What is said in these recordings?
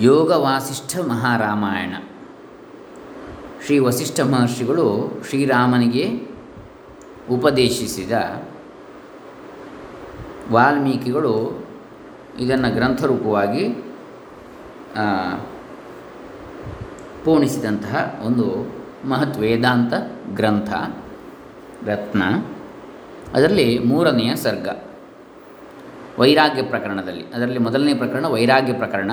ಯೋಗ ವಾಸಿಷ್ಠ ಮಹಾರಾಮಾಯಣ. ಶ್ರೀ ವಸಿಷ್ಠ ಮಹರ್ಷಿಗಳು ಶ್ರೀರಾಮನಿಗೆ ಉಪದೇಶಿಸಿದ ವಾಲ್ಮೀಕಿಗಳು ಇದನ್ನು ಗ್ರಂಥರೂಪವಾಗಿ ಪೂರ್ಣಿಸಿದಂತಹ ಒಂದು ಮಹತ್ ವೇದಾಂತ ಗ್ರಂಥ, ರತ್ನ. ಅದರಲ್ಲಿ ಮೂರನೆಯ ಸರ್ಗ. ವೈರಾಗ್ಯ ಪ್ರಕರಣದಲ್ಲಿ. ಅದರಲ್ಲಿ ಮೊದಲನೇ ಪ್ರಕರಣ ವೈರಾಗ್ಯ ಪ್ರಕರಣ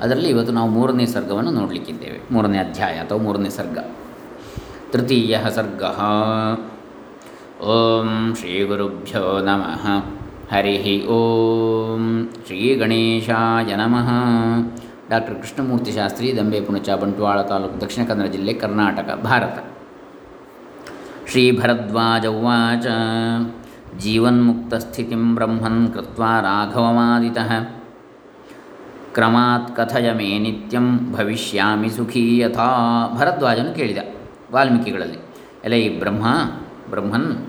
ಅದರಲ್ಲಿ ಇವತ್ತು ನಾವು ಮೂರನೇ ಸರ್ಗವನ್ನು ನೋಡಲಿಕ್ಕಿದ್ದೇವೆ. ಮೂರನೇ ಅಧ್ಯಾಯ ಅಥವಾ ಮೂರನೇ ಸರ್ಗ. ತೃತೀಯ ಸರ್ಗ. ಓಂ ಶ್ರೀ ಗುರುಭ್ಯೋ ನಮಃ. ಹರಿ ಓಂ ಶ್ರೀ ಗಣೇಶಾಯ ನಮಃ. ಡಾಕ್ಟರ್ ಕೃಷ್ಣಮೂರ್ತಿ ಶಾಸ್ತ್ರಿ, ದಂಬೆ ಪುಣಚ, ಬಂಟ್ವಾಳ ತಾಲೂಕು, ದಕ್ಷಿಣ ಕನ್ನಡ ಜಿಲ್ಲೆ, ಕರ್ನಾಟಕ, ಭಾರತ. ಶ್ರೀ ಭರದ್ವಾಜ ಉವಾಚ. ಜೀವನ್ಮುಕ್ತಸ್ಥಿತಿಂ ಬ್ರಹ್ಮನ್ ಕೃತ್ವಾ ರಾಘವಮಾದಿತಃ. ಕ್ರಮಾತ್ ಕಥಯ ಮೇ ನಿತ್ಯಂ ಭವಿಷ್ಯಾಮಿ ಸುಖೀ ಯಥಾ ಭರದ್ವಾಜನು ಕೇಳಿದ ವಾಲ್ಮೀಕಿಗಳಲ್ಲಿ. ಎಲೆ ಈ ಬ್ರಹ್ಮ, ಬ್ರಹ್ಮನ್,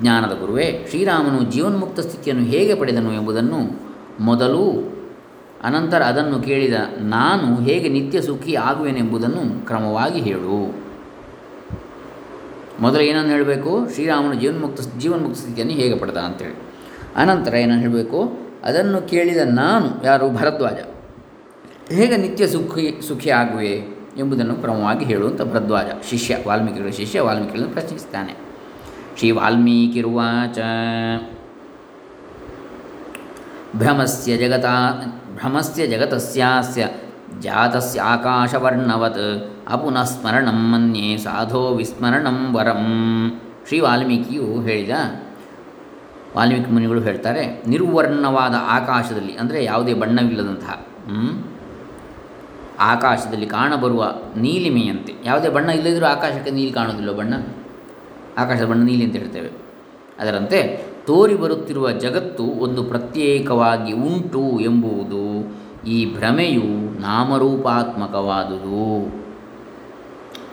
ಜ್ಞಾನದ ಗುರುವೇ, ಶ್ರೀರಾಮನು ಜೀವನ್ಮುಕ್ತ ಸ್ಥಿತಿಯನ್ನು ಹೇಗೆ ಪಡೆದನು ಎಂಬುದನ್ನು ಮೊದಲು ಅನಂತರ ಅದನ್ನು ಕೇಳಿದ ನಾನು ಹೇಗೆ ನಿತ್ಯ ಸುಖಿ ಆಗುವೆನೆಂಬುದನ್ನು ಕ್ರಮವಾಗಿ ಹೇಳು. ಮೊದಲು ಏನನ್ನು ಹೇಳಬೇಕು? ಶ್ರೀರಾಮನು ಜೀವನ್ಮುಕ್ತ ಜೀವನ್ಮುಕ್ತ ಸ್ಥಿತಿಯನ್ನು ಹೇಗೆ ಪಡೆದ ಅಂತೇಳಿ. ಅನಂತರ ಏನನ್ನು ಹೇಳಬೇಕು? ಅದನ್ನು ಕೇಳಿದ ನಾನು ಯಾರು? ಭರದ್ವಾಜ. ಹೇಗೆ ನಿತ್ಯ ಸುಖಿ ಸುಖಿ ಆಗುವೆ ಎಂಬುದನ್ನು ಕ್ರಮವಾಗಿ ಹೇಳುವಂಥ ಭರದ್ವಾಜ. ಶಿಷ್ಯ, ವಾಲ್ಮೀಕಿಗಳ ಶಿಷ್ಯ, ವಾಲ್ಮೀಕಿಗಳನ್ನು ಪ್ರಶ್ನಿಸ್ತಾನೆ ಶ್ರೀ ವಾಲ್ಮೀಕಿರುವಾಚ ಭ್ರಮಸ್ಯ ಜಗತ, ಭ್ರಮಸ್ಯ ಜಗತಸ್ಯಾಸ್ಯ, ಜಾತಸ್ಯ ಆಕಾಶವರ್ಣವತ್ ಅಪುನಃ ಸ್ಮರಣಂ ಮನ್ಯೆ ಸಾಧೋ ವಿಸ್ಮರಣಂ ವರಂ. ಶ್ರೀ ವಾಲ್ಮೀಕಿಯು ಹೇಳಿದ, ವಾಲ್ಮೀಕಿ ಮುನಿಗಳು ಹೇಳ್ತಾರೆ, ನಿರ್ವರ್ಣವಾದ ಆಕಾಶದಲ್ಲಿ, ಅಂದರೆ ಯಾವುದೇ ಬಣ್ಣವಿಲ್ಲದಂತಹ? ಆಕಾಶದಲ್ಲಿ ಕಾಣಬರುವ ನೀಲಿಮೆಯಂತೆ. ಯಾವುದೇ ಬಣ್ಣ ಇಲ್ಲದಿದ್ದರೂ ಆಕಾಶಕ್ಕೆ ನೀಲಿ ಕಾಣೋದಿಲ್ಲ ಬಣ್ಣ. ಆಕಾಶದ ಬಣ್ಣ ನೀಲಿ ಅಂತ ಹೇಳ್ತೇವೆ. ಅದರಂತೆ ತೋರಿ ಬರುತ್ತಿರುವ ಜಗತ್ತು ಒಂದು ಪ್ರತ್ಯೇಕವಾಗಿ ಉಂಟು ಎಂಬುವುದು ಈ ಭ್ರಮೆಯು ನಾಮರೂಪಾತ್ಮಕವಾದುದು.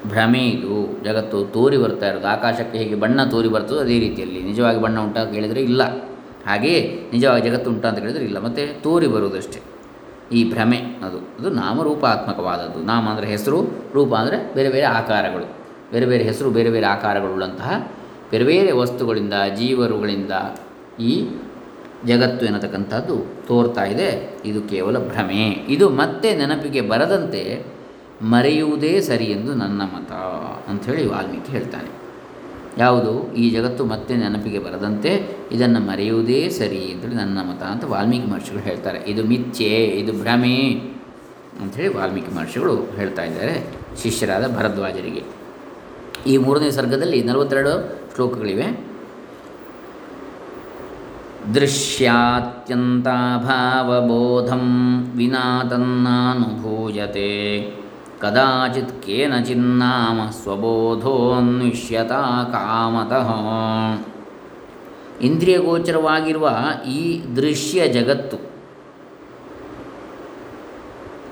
ಭ್ರಮೆ ಇದು. ಜಗತ್ತು ತೋರಿ ಬರ್ತಾ ಇರೋದು. ಆಕಾಶಕ್ಕೆ ಹೇಗೆ ಬಣ್ಣ ತೋರಿ ಬರ್ತದೋ ಅದೇ ರೀತಿಯಲ್ಲಿ. ನಿಜವಾಗಿ ಬಣ್ಣ ಉಂಟಾ ಅಂತ ಕೇಳಿದರೆ ಇಲ್ಲ. ಹಾಗೆಯೇ ನಿಜವಾಗಿ ಜಗತ್ತು ಉಂಟಾ ಅಂತ ಕೇಳಿದರೆ ಇಲ್ಲ. ಮತ್ತು ತೋರಿ ಬರುವುದಷ್ಟೇ ಈ ಭ್ರಮೆ ಅದು. ಅದು ನಾಮರೂಪಾತ್ಮಕವಾದದ್ದು. ನಾಮ ಅಂದರೆ ಹೆಸರು, ರೂಪ ಅಂದರೆ ಬೇರೆ ಬೇರೆ ಆಕಾರಗಳು. ಬೇರೆ ಬೇರೆ ಹೆಸರು, ಬೇರೆ ಬೇರೆ ಆಕಾರಗಳುಳ್ಳಂತಹ ಬೇರೆ ಬೇರೆ ವಸ್ತುಗಳಿಂದ, ಜೀವರುಗಳಿಂದ ಈ ಜಗತ್ತು ಎನ್ನತಕ್ಕಂಥದ್ದು ತೋರ್ತಾ ಇದೆ. ಇದು ಕೇವಲ ಭ್ರಮೆ. ಇದು ಮತ್ತೆ ನೆನಪಿಗೆ ಬರದಂತೆ ಮರೆಯುವುದೇ ಸರಿ ಎಂದು ನನ್ನ ಮತ, ಅಂಥೇಳಿ ವಾಲ್ಮೀಕಿ ಹೇಳ್ತಾನೆ. ಯಾವುದು? ಈ ಜಗತ್ತು ಮತ್ತೆ ನೆನಪಿಗೆ ಬರದಂತೆ ಇದನ್ನು ಮರೆಯುವುದೇ ಸರಿ ಅಂತೇಳಿ ನನ್ನ ಮತ ಅಂತ ವಾಲ್ಮೀಕಿ ಮಹರ್ಷಿಗಳು ಹೇಳ್ತಾರೆ. ಇದು ಮಿಥ್ಯೆ, ಇದು ಭ್ರಮೆ ಅಂಥೇಳಿ ವಾಲ್ಮೀಕಿ ಮಹರ್ಷಿಗಳು ಹೇಳ್ತಾ ಇದ್ದಾರೆ ಶಿಷ್ಯರಾದ ಭರದ್ವಾಜರಿಗೆ. ಈ ಮೂರನೇ ಸರ್ಗದಲ್ಲಿ ನಲವತ್ತೆರಡು ಶ್ಲೋಕಗಳಿವೆ. ದೃಶ್ಯಾತ್ಯಂತಾಭಾವಬೋಧಂ ವಿನಾ ತನ್ನಾನುಭೂಯತೆ. ಕದಾಚಿತ್ ಕೇನಚಿನ್ನಾಮ ಸ್ವಬೋಧೋನ್ವಿಷ್ಯತಾ ಕಾಮತಃ ಇಂದ್ರಿಯಗೋಚರವಾಗಿರುವ ಈ ದೃಶ್ಯ ಜಗತ್ತು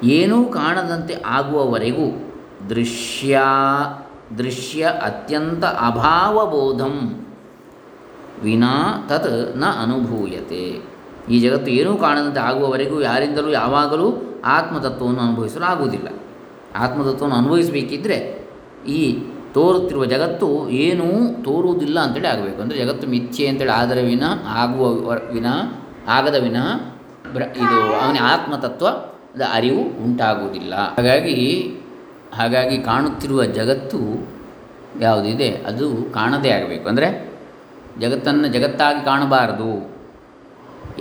ಏನೂ ಕಾಣದಂತೆ ಆಗುವವರೆಗೂ ದೃಶ್ಯ ದೃಶ್ಯ ಅತ್ಯಂತ ಅಭಾವಬೋಧಂ. ವಿನಾ ತತ್ನ ಅನುಭೂಯತೆ. ಈ ಜಗತ್ತು ಏನೂ ಕಾಣದಂತೆ ಆಗುವವರೆಗೂ ಯಾರಿಂದಲೂ ಯಾವಾಗಲೂ ಆತ್ಮತತ್ವವನ್ನು ಅನುಭವಿಸಲು ಆಗುವುದಿಲ್ಲ ಆತ್ಮತತ್ವವನ್ನು ಅನುಭವಿಸಬೇಕಿದ್ದರೆ ಈ ತೋರುತ್ತಿರುವ ಜಗತ್ತು ಏನೂ ತೋರುವುದಿಲ್ಲ ಅಂತೇಳಿ ಆಗಬೇಕು. ಅಂದರೆ ಜಗತ್ತು ಮಿಥ್ಯೆ ಅಂತೇಳಿ ಆದರೆ ವಿನ, ಆಗುವ ವಿನ, ಆಗದ ವಿನ, ಬ್ರ, ಇದು ಅವನ ಆತ್ಮತತ್ವದ ಅರಿವು ಉಂಟಾಗುವುದಿಲ್ಲ. ಹಾಗಾಗಿ ಹಾಗಾಗಿ ಕಾಣುತ್ತಿರುವ ಜಗತ್ತು ಯಾವುದಿದೆ, ಅದು ಕಾಣದೇ ಆಗಬೇಕು. ಅಂದರೆ ಜಗತ್ತನ್ನು ಜಗತ್ತಾಗಿ ಕಾಣಬಾರದು.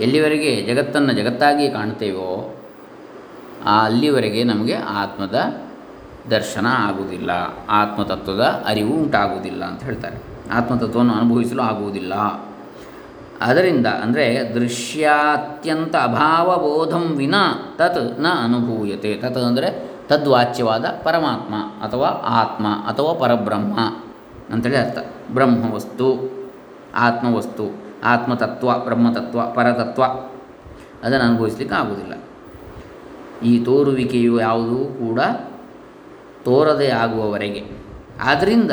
ಎಲ್ಲಿವರೆಗೆ ಜಗತ್ತನ್ನು ಜಗತ್ತಾಗಿ ಕಾಣ್ತೇವೋ ಅಲ್ಲಿವರೆಗೆ ನಮಗೆ ಆತ್ಮದ ದರ್ಶನ ಆಗುವುದಿಲ್ಲ, ಆತ್ಮತತ್ವದ ಅರಿವು ಉಂಟಾಗುವುದಿಲ್ಲ ಅಂತ ಹೇಳ್ತಾರೆ. ಆತ್ಮತತ್ವವನ್ನು ಅನುಭವಿಸಲು ಆಗುವುದಿಲ್ಲ. ಅದರಿಂದ ಅಂದರೆ ದೃಶ್ಯಾತ್ಯಂತ ಅಭಾವಬೋಧಂ ವಿನ ತತ್ನ ಅನುಭೂಯತೆ. ತತ್ ಅಂದರೆ ತದ್ವಾಚ್ಯವಾದ ಪರಮಾತ್ಮ ಅಥವಾ ಆತ್ಮ ಅಥವಾ ಪರಬ್ರಹ್ಮ ಅಂತೇಳಿ ಅರ್ಥ. ಬ್ರಹ್ಮವಸ್ತು, ಆತ್ಮವಸ್ತು, ಆತ್ಮತತ್ವ, ಬ್ರಹ್ಮತತ್ವ, ಪರತತ್ವ ಅದನ್ನು ಅನುಭವಿಸಲಿಕ್ಕೆ ಆಗುವುದಿಲ್ಲ. ಈ ತೋರುವಿಕೆಯು ಯಾವುದೂ ಕೂಡ ತೋರದೆ ಆಗುವವರೆಗೆ. ಆದ್ದರಿಂದ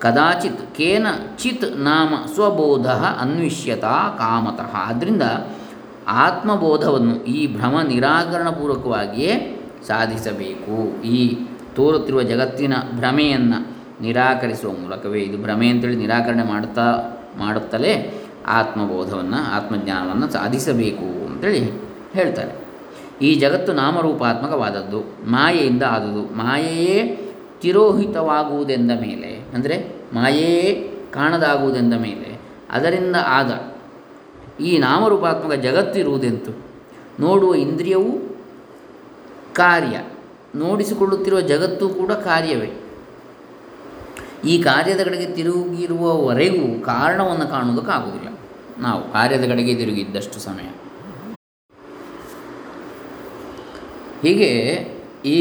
ಕದಾಚಿತ್ ಕೇನ ಚಿತ್ ನಾಮ ಸ್ವಬೋಧ ಅನ್ವಿಷ್ಯತಾ ಕಾಮತಃ. ಆದ್ದರಿಂದ ಆತ್ಮಬೋಧವನ್ನು ಈ ಭ್ರಮ ನಿರಾಕರಣಪೂರ್ವಕವಾಗಿಯೇ ಸಾಧಿಸಬೇಕು. ಈ ತೋರುತ್ತಿರುವ ಜಗತ್ತಿನ ಭ್ರಮೆಯನ್ನು ನಿರಾಕರಿಸುವ ಮೂಲಕವೇ ಇದು ಭ್ರಮೆ ಅಂತೇಳಿ ನಿರಾಕರಣೆ ಮಾಡುತ್ತಾ, ಮಾಡುತ್ತಲೇ ಆತ್ಮಬೋಧವನ್ನು, ಆತ್ಮಜ್ಞಾನವನ್ನು ಸಾಧಿಸಬೇಕು ಅಂತೇಳಿ ಹೇಳ್ತಾರೆ. ಈ ಜಗತ್ತು ನಾಮರೂಪಾತ್ಮಕವಾದದ್ದು, ಮಾಯೆಯಿಂದ ಆದುದು. ಮಾಯೆಯೇ ತಿರೋಹಿತವಾಗುವುದೆಂದ ಮೇಲೆ, ಅಂದರೆ ಮಾಯೆಯೇ ಕಾಣದಾಗುವುದೆಂದ ಮೇಲೆ, ಅದರಿಂದ ಆದ ಈ ನಾಮರೂಪಾತ್ಮಕ ಜಗತ್ತಿರುವುದೆಂತು? ನೋಡುವ ಇಂದ್ರಿಯವೂ ಕಾರ್ಯ. ನೋಡಿಸಿಕೊಳ್ಳುತ್ತಿರುವ ಜಗತ್ತು ಕೂಡ ಕಾರ್ಯವೇ. ಈ ಕಾರ್ಯದ ಕಡೆಗೆ ತಿರುಗಿರುವವರೆಗೂ ಕಾರಣವನ್ನು ಕಾಣುವುದಕ್ಕಾಗುವುದಿಲ್ಲ. ನಾವು ಕಾರ್ಯದ ಕಡೆಗೆ ತಿರುಗಿದ್ದಷ್ಟು ಸಮಯ. ಹೀಗೆ ಈ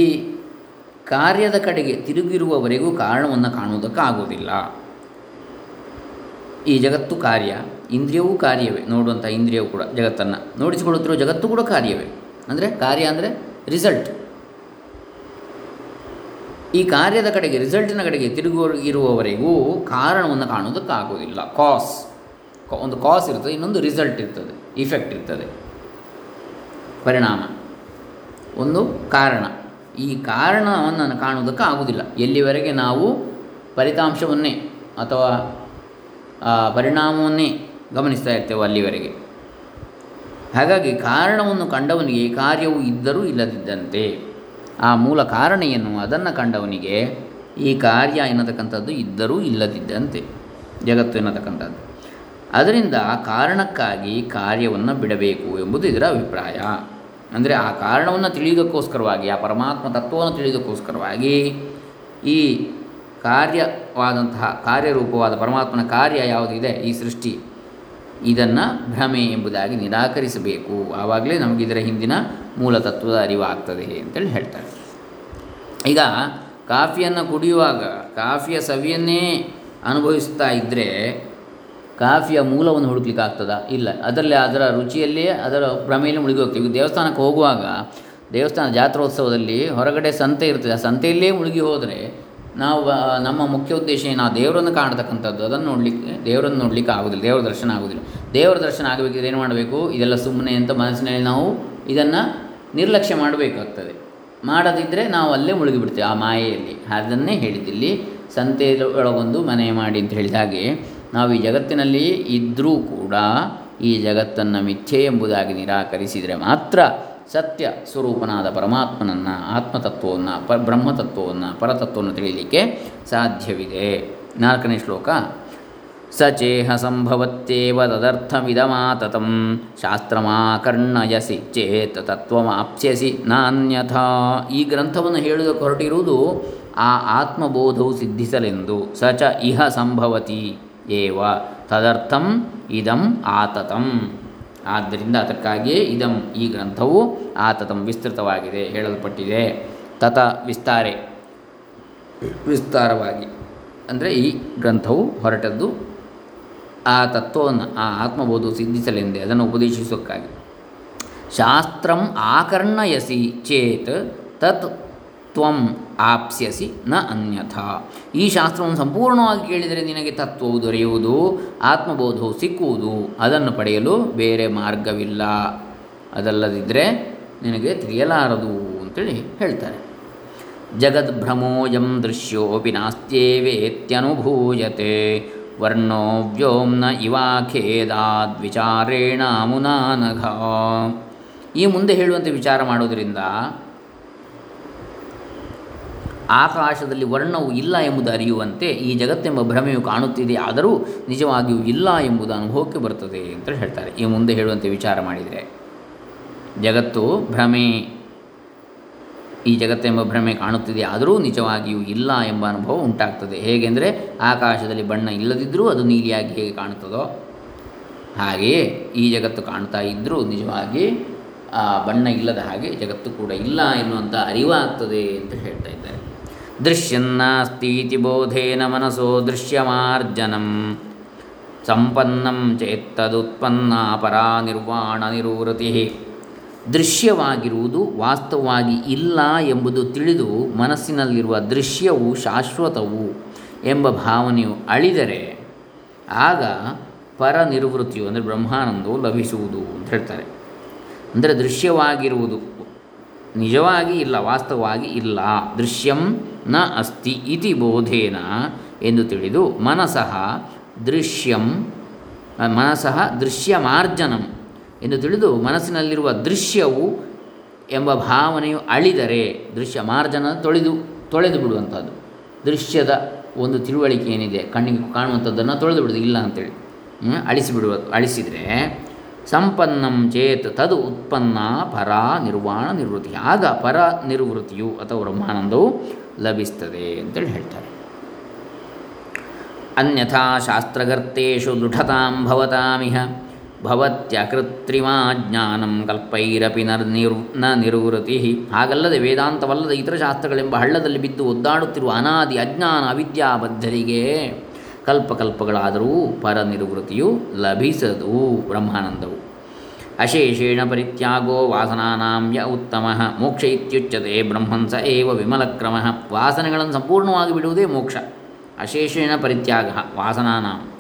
ಕಾರ್ಯದ ಕಡೆಗೆ ತಿರುಗಿರುವವರೆಗೂ ಕಾರಣವನ್ನು ಕಾಣುವುದಕ್ಕಾಗುವುದಿಲ್ಲ. ಈ ಜಗತ್ತು ಕಾರ್ಯ, ಇಂದ್ರಿಯವೂ ಕಾರ್ಯವೇ. ನೋಡುವಂಥ ಇಂದ್ರಿಯವು ಕೂಡ ಜಗತ್ತನ್ನು ನೋಡಿಸಿಕೊಳ್ಳುತ್ತಿರುವ ಜಗತ್ತು ಕೂಡ ಕಾರ್ಯವೇ. ಅಂದರೆ ಕಾರ್ಯ ಅಂದರೆ ರಿಸಲ್ಟ್ ಈ ಕಾರ್ಯದ ಕಡೆಗೆ ರಿಸಲ್ಟಿನ ಕಡೆಗೆ ತಿರುಗಿರುವವರೆಗೂ ಕಾರಣವನ್ನು ಕಾಣುವುದಕ್ಕಾಗುವುದಿಲ್ಲ. ಕಾಸ್ ಒಂದು ಕಾಸ್ ಇರ್ತದೆ, ಇನ್ನೊಂದು ರಿಸಲ್ಟ್ ಇರ್ತದೆ ಇಫೆಕ್ಟ್ ಇರ್ತದೆ. ಪರಿಣಾಮ. ಒಂದು ಕಾರಣ. ಈ ಕಾರಣವನ್ನು ಕಾಣುವುದಕ್ಕೆ ಆಗುವುದಿಲ್ಲ. ಎಲ್ಲಿವರೆಗೆ ನಾವು ಫಲಿತಾಂಶವನ್ನೇ ಅಥವಾ ಪರಿಣಾಮವನ್ನೇ ಗಮನಿಸ್ತಾ ಇರ್ತೇವೆ ಅಲ್ಲಿವರೆಗೆ. ಹಾಗಾಗಿ ಕಾರಣವನ್ನು ಕಂಡವನಿಗೆ ಕಾರ್ಯವು ಇದ್ದರೂ ಇಲ್ಲದಿದ್ದಂತೆ. ಆ ಮೂಲ ಕಾರಣ ಏನು? ಅದನ್ನು ಕಂಡವನಿಗೆ ಈ ಕಾರ್ಯ ಎನ್ನತಕ್ಕಂಥದ್ದು ಇದ್ದರೂ ಇಲ್ಲದಿದ್ದಂತೆ. ಜಗತ್ತು ಎನ್ನತಕ್ಕಂಥದ್ದು. ಅದರಿಂದ ಕಾರಣಕ್ಕಾಗಿ ಕಾರ್ಯವನ್ನು ಬಿಡಬೇಕು ಎಂಬುದು ಇದರ ಅಭಿಪ್ರಾಯ. ಅಂದರೆ ಆ ಕಾರಣವನ್ನು ತಿಳಿಯೋದಕ್ಕೋಸ್ಕರವಾಗಿ ಆ ಪರಮಾತ್ಮ ತತ್ವವನ್ನು ತಿಳಿಯೋದಕ್ಕೋಸ್ಕರವಾಗಿ ಈ ಕಾರ್ಯವಾದಂತಹ, ಕಾರ್ಯರೂಪವಾದ ಪರಮಾತ್ಮನ ಕಾರ್ಯ ಯಾವುದಿದೆ? ಈ ಸೃಷ್ಟಿ. ಇದನ್ನು ಭ್ರಮೆ ಎಂಬುದಾಗಿ ನಿರಾಕರಿಸಬೇಕು. ಆವಾಗಲೇ ನಮಗೆ ಇದರ ಹಿಂದಿನ ಮೂಲ ತತ್ವದ ಅರಿವಾಗ್ತದೆ ಅಂತೇಳಿ ಹೇಳ್ತಾರೆ. ಈಗ ಕಾಫಿಯನ್ನು ಕುಡಿಯುವಾಗ, ಕಾಫಿಯ ಸವಿಯನ್ನೇ ಅನುಭವಿಸ್ತಾ ಇದ್ದರೆ ಕಾಫಿಯ ಮೂಲವನ್ನು ಹುಡುಕ್ಲಿಕ್ಕೆ ಆಗ್ತದಾ? ಇಲ್ಲ. ಅದರಲ್ಲಿ ಅದರ ರುಚಿಯಲ್ಲಿಯೇ ಅದರ ಭ್ರಮೆಯಲ್ಲಿ ಮುಳುಗಿ ಹೋಗ್ತೀವಿ ದೇವಸ್ಥಾನಕ್ಕೆ ಹೋಗುವಾಗ, ದೇವಸ್ಥಾನ ಜಾತ್ರೋತ್ಸವದಲ್ಲಿ ಹೊರಗಡೆ ಸಂತೆ ಇರ್ತದೆ. ಆ ಸಂತೆಯಲ್ಲೇ ಮುಳುಗಿ ಹೋದರೆ ನಾವು ನಮ್ಮ ಮುಖ್ಯ ಉದ್ದೇಶ ಏನು? ಆ ದೇವರನ್ನು ಕಾಣತಕ್ಕಂಥದ್ದು. ಅದನ್ನು ನೋಡಲಿಕ್ಕೆ, ದೇವರನ್ನು ನೋಡಲಿಕ್ಕೆ ಆಗೋದಿಲ್ಲ. ದೇವರ ದರ್ಶನ ಆಗೋದಿಲ್ಲ. ದೇವರ ದರ್ಶನ ಆಗಬೇಕಿದ್ರೆ ಏನು ಮಾಡಬೇಕು? ಇದೆಲ್ಲ ಸುಮ್ಮನೆ ಅಂತ ಮನಸ್ಸಿನಲ್ಲಿ ನಾವು ಇದನ್ನು ನಿರ್ಲಕ್ಷ್ಯ ಮಾಡಬೇಕಾಗ್ತದೆ. ಮಾಡದಿದ್ದರೆ ನಾವು ಅಲ್ಲೇ ಮುಳುಗಿಬಿಡ್ತೇವೆ ಆ ಮಾಯೆಯಲ್ಲಿ. ಅದನ್ನೇ ಹೇಳಿದ್ದಿಲ್ಲಿ ಸಂತೆ ಒಳಗೊಂದು ಮನೆ ಮಾಡಿ ಅಂತ ಹೇಳಿದ ಹಾಗೆ ನಾವು ಈ ಜಗತ್ತಿನಲ್ಲಿ ಇದ್ದರೂ ಕೂಡ ಈ ಜಗತ್ತನ್ನು ಮಿಥ್ಯೆ ಎಂಬುದಾಗಿ ನಿರಾಕರಿಸಿದರೆ ಮಾತ್ರ ಸತ್ಯ ಸ್ವರೂಪನಾದ ಪರಮಾತ್ಮನನ್ನು, ಆತ್ಮತತ್ವವನ್ನು, ಪ, ಬ್ರಹ್ಮತತ್ವವನ್ನು, ಪರತತ್ವವನ್ನು ತಿಳಿಯಲಿಕ್ಕೆ ಸಾಧ್ಯವಿದೆ. ನಾಲ್ಕನೇ ಶ್ಲೋಕ. ಸಚೇಹ ಸಂಭವತ್ತೇವ ತದರ್ಥಮಿದಮಾತತಂ, ಶಾಸ್ತ್ರಮಾಕರ್ಣಯಸಿ ಚೇತ ತತ್ವಮಾಪ್ಸ್ಯಸಿ ನಾನ್ಯಥಾ. ಈ ಗ್ರಂಥವನ್ನು ಹೇಳಿದ ಹೊರಟಿರುವುದು ಆ ಆತ್ಮಬೋಧವು ಸಿದ್ಧಿಸಲೆಂದು. ಸ ಚ ಇಹ ಸಂಭವತಿ. ಏವ ತದರ್ಥಂ ಇದಂ ಆತತಂ. ಆದ್ದರಿಂದ ಅದಕ್ಕಾಗಿಯೇ ಇದಂ ಈ ಗ್ರಂಥವು ಆತತಂ ವಿಸ್ತೃತವಾಗಿದೆ, ಹೇಳಲ್ಪಟ್ಟಿದೆ. ತತ ವಿಸ್ತಾರೆ. ವಿಸ್ತಾರವಾಗಿ. ಅಂದರೆ ಈ ಗ್ರಂಥವು ಹೊರಟದ್ದು ಆ ತತ್ವವನ್ನು, ಆ ಆತ್ಮಬೋಧವು ಸಿದ್ಧಿಸಲೆಂದೇ, ಅದನ್ನು ಉಪದೇಶಿಸೋಕ್ಕಾಗಿ. ಶಾಸ್ತ್ರಂ ಆಕರ್ಣಯಸಿ ಚೇತ್ ತತ್ ತ್ವಂ ಆಪ್ಸ್ಯಸಿ ನ ಅನ್ಯಥಾ. ಈ ಶಾಸ್ತ್ರವನ್ನು ಸಂಪೂರ್ಣವಾಗಿ ಕೇಳಿದರೆ ನಿನಗೆ ತತ್ವವು ದೊರೆಯುವುದು, ಆತ್ಮಬೋಧವು ಸಿಕ್ಕುವುದು, ಅದನ್ನು ಪಡೆಯಲು ಬೇರೆ ಮಾರ್ಗವಿಲ್ಲ. ಅದಲ್ಲದಿದ್ದರೆ ನಿನಗೆ ತಿಳಿಯಲಾರದು ಅಂತೇಳಿ ಹೇಳ್ತಾರೆ. ಜಗದ್ಭ್ರಮೋಯಂ ದೃಶ್ಯೋಪಿ ನಾಸ್ತ್ಯೇವೇತ್ಯನುಭೂಯತೆ ವರ್ಣೋ ವ್ಯೋಮ್ನ ಇವಾಖೇದಾದ್ವಿಚಾರೇಣ ಮುನಾನಘ ಈ ಮುಂದೆ ಹೇಳುವಂತೆ ವಿಚಾರ ಮಾಡೋದರಿಂದ ಆಕಾಶದಲ್ಲಿ ವರ್ಣವು ಇಲ್ಲ ಎಂಬುದು ಅರಿಯುವಂತೆ ಈ ಜಗತ್ತೆಂಬ ಭ್ರಮೆಯು ಕಾಣುತ್ತಿದೆ, ಆದರೂ ನಿಜವಾಗಿಯೂ ಇಲ್ಲ ಎಂಬುದು ಅನುಭವಕ್ಕೆ ಬರುತ್ತದೆ ಅಂತ ಹೇಳ್ತಾರೆ. ಈ ಮುಂದೆ ಹೇಳುವಂತೆ ವಿಚಾರ ಮಾಡಿದರೆ, ಜಗತ್ತು ಭ್ರಮೆ, ಈ ಜಗತ್ತೆಂಬ ಭ್ರಮೆ ಕಾಣುತ್ತಿದೆ, ಆದರೂ ನಿಜವಾಗಿಯೂ ಇಲ್ಲ ಎಂಬ ಅನುಭವ ಉಂಟಾಗ್ತದೆ. ಹೇಗೆಂದರೆ, ಆಕಾಶದಲ್ಲಿ ಬಣ್ಣ ಇಲ್ಲದಿದ್ದರೂ ಅದು ನೀಲಿಯಾಗಿ ಹೇಗೆ ಕಾಣುತ್ತದೋ ಹಾಗೆಯೇ ಈ ಜಗತ್ತು ಕಾಣ್ತಾ ಇದ್ದರೂ ನಿಜವಾಗಿ ಬಣ್ಣ ಇಲ್ಲದ ಹಾಗೆ ಜಗತ್ತು ಕೂಡ ಇಲ್ಲ ಎನ್ನುವಂಥ ಅರಿವಾಗ್ತದೆ ಅಂತ ಹೇಳ್ತಾ ಇದ್ದಾರೆ. ದೃಶ್ಯನ್ನಾಸ್ತೀತಿ ಬೋಧೇನ ಮನಸೋ ದೃಶ್ಯಮಾರ್ಜನಂ. ಸಂಪನ್ನಂ ಚೇತ್ತದುತ್ಪನ್ನ ಪರಾ ನಿರ್ವಾಣ ನಿರೂರತಿ ದೃಶ್ಯವಾಗಿರುವುದು ವಾಸ್ತವವಾಗಿ ಇಲ್ಲ ಎಂಬುದು ತಿಳಿದು ಮನಸ್ಸಿನಲ್ಲಿರುವ ದೃಶ್ಯವು ಶಾಶ್ವತವು ಎಂಬ ಭಾವನೆಯು ಅಳಿದರೆ ಆಗ ಪರ ನಿರ್ವೃತ್ತಿಯು ಅಂದರೆ ಬ್ರಹ್ಮಾನಂದವು ಲಭಿಸುವುದು ಅಂತ ಹೇಳ್ತಾರೆ. ಅಂದರೆ ದೃಶ್ಯವಾಗಿರುವುದು ನಿಜವಾಗಿ ಇಲ್ಲ, ವಾಸ್ತವವಾಗಿ ಇಲ್ಲ. ದೃಶ್ಯಂ ನ ಅಸ್ತಿ ಇತಿ ಬೋಧೇನ ಎಂದು ತಿಳಿದು ಮನಸಃ ದೃಶ್ಯಂ ಮನಸಃ ದೃಶ್ಯಮಾರ್ಜನಂ ಎಂದು ತಿಳಿದು ಮನಸ್ಸಿನಲ್ಲಿರುವ ದೃಶ್ಯವು ಎಂಬ ಭಾವನೆಯು ಅಳಿದರೆ ದೃಶ್ಯ ಮಾರ್ಜನ ತೊಳೆದು ತೊಳೆದು ಬಿಡುವಂಥದ್ದು. ದೃಶ್ಯದ ಒಂದು ತಿಳುವಳಿಕೆ ಏನಿದೆ? ಕಣ್ಣಿಗೆ ಕಾಣುವಂಥದ್ದನ್ನು ತೊಳೆದು ಬಿಡೋದು ಇಲ್ಲ ಅಂತೇಳಿ. ಅಳಿಸಿಬಿಡುವ, ಅಳಿಸಿದರೆ ಸಂಪನ್ನಂ ಚೇತ್ ತದು ಉತ್ಪನ್ನ ಪರ ನಿರ್ವಾಣ ನಿವೃತ್ತಿ. ಆಗ ಪರ ನಿರ್ವೃತ್ತಿಯು ಅಥವಾ ಬ್ರಹ್ಮಾನಂದವು ಲಭಿಸ್ತದೆ ಅಂತೇಳಿ ಹೇಳ್ತಾರೆ. ಅನ್ಯಥಾ ಶಾಸ್ತ್ರಗರ್ತೇಷು ದೃಢತಾಂ ಭವತಾಮಿಹ ಭವತ್ಯಕೃತ್ರಿಮಾ ಜ್ಞಾನಂ ಕಲ್ಪೈರಪಿ ನರ್ ನಿರ್ನ ನಿರ್ವೃತಿ. ಹಾಗಲ್ಲದೆ ವೇದಾಂತವಲ್ಲದ ಇತರ ಶಾಸ್ತ್ರಗಳೆಂಬ ಹಳ್ಳದಲ್ಲಿ ಬಿದ್ದು ಒದ್ದಾಡುತ್ತಿರುವ ಅನಾದಿ ಅಜ್ಞಾನ ಅವಿದ್ಯಾಬದ್ಧರಿಗೆ ಕಲ್ಪಕಲ್ಪಗಳಾದರೂ ಪರ ನಿರ್ವೃತ್ತಿಯು ಲಭಿಸದು ಬ್ರಹ್ಮಾನಂದವು. ಅಶೇಷೇಣ ಪರಿತ್ಯಾಗೋ ವಾಸನಾನಾಂ ಯ ಉತ್ತಮ ಮೋಕ್ಷ ಇತ್ಯುಚ್ಯತೆ ಬ್ರಹ್ಮಂಸ ಏವ ವಿಮಲಕ್ರಮ ವಾಸನೆಗಳನ್ನು ಸಂಪೂರ್ಣವಾಗಿ ಬಿಡುವುದೇ ಮೋಕ್ಷ। ಅಶೇಷೇಣ ಪರಿತ್ಯಾಗ ವಾಸನಾನಾಂ।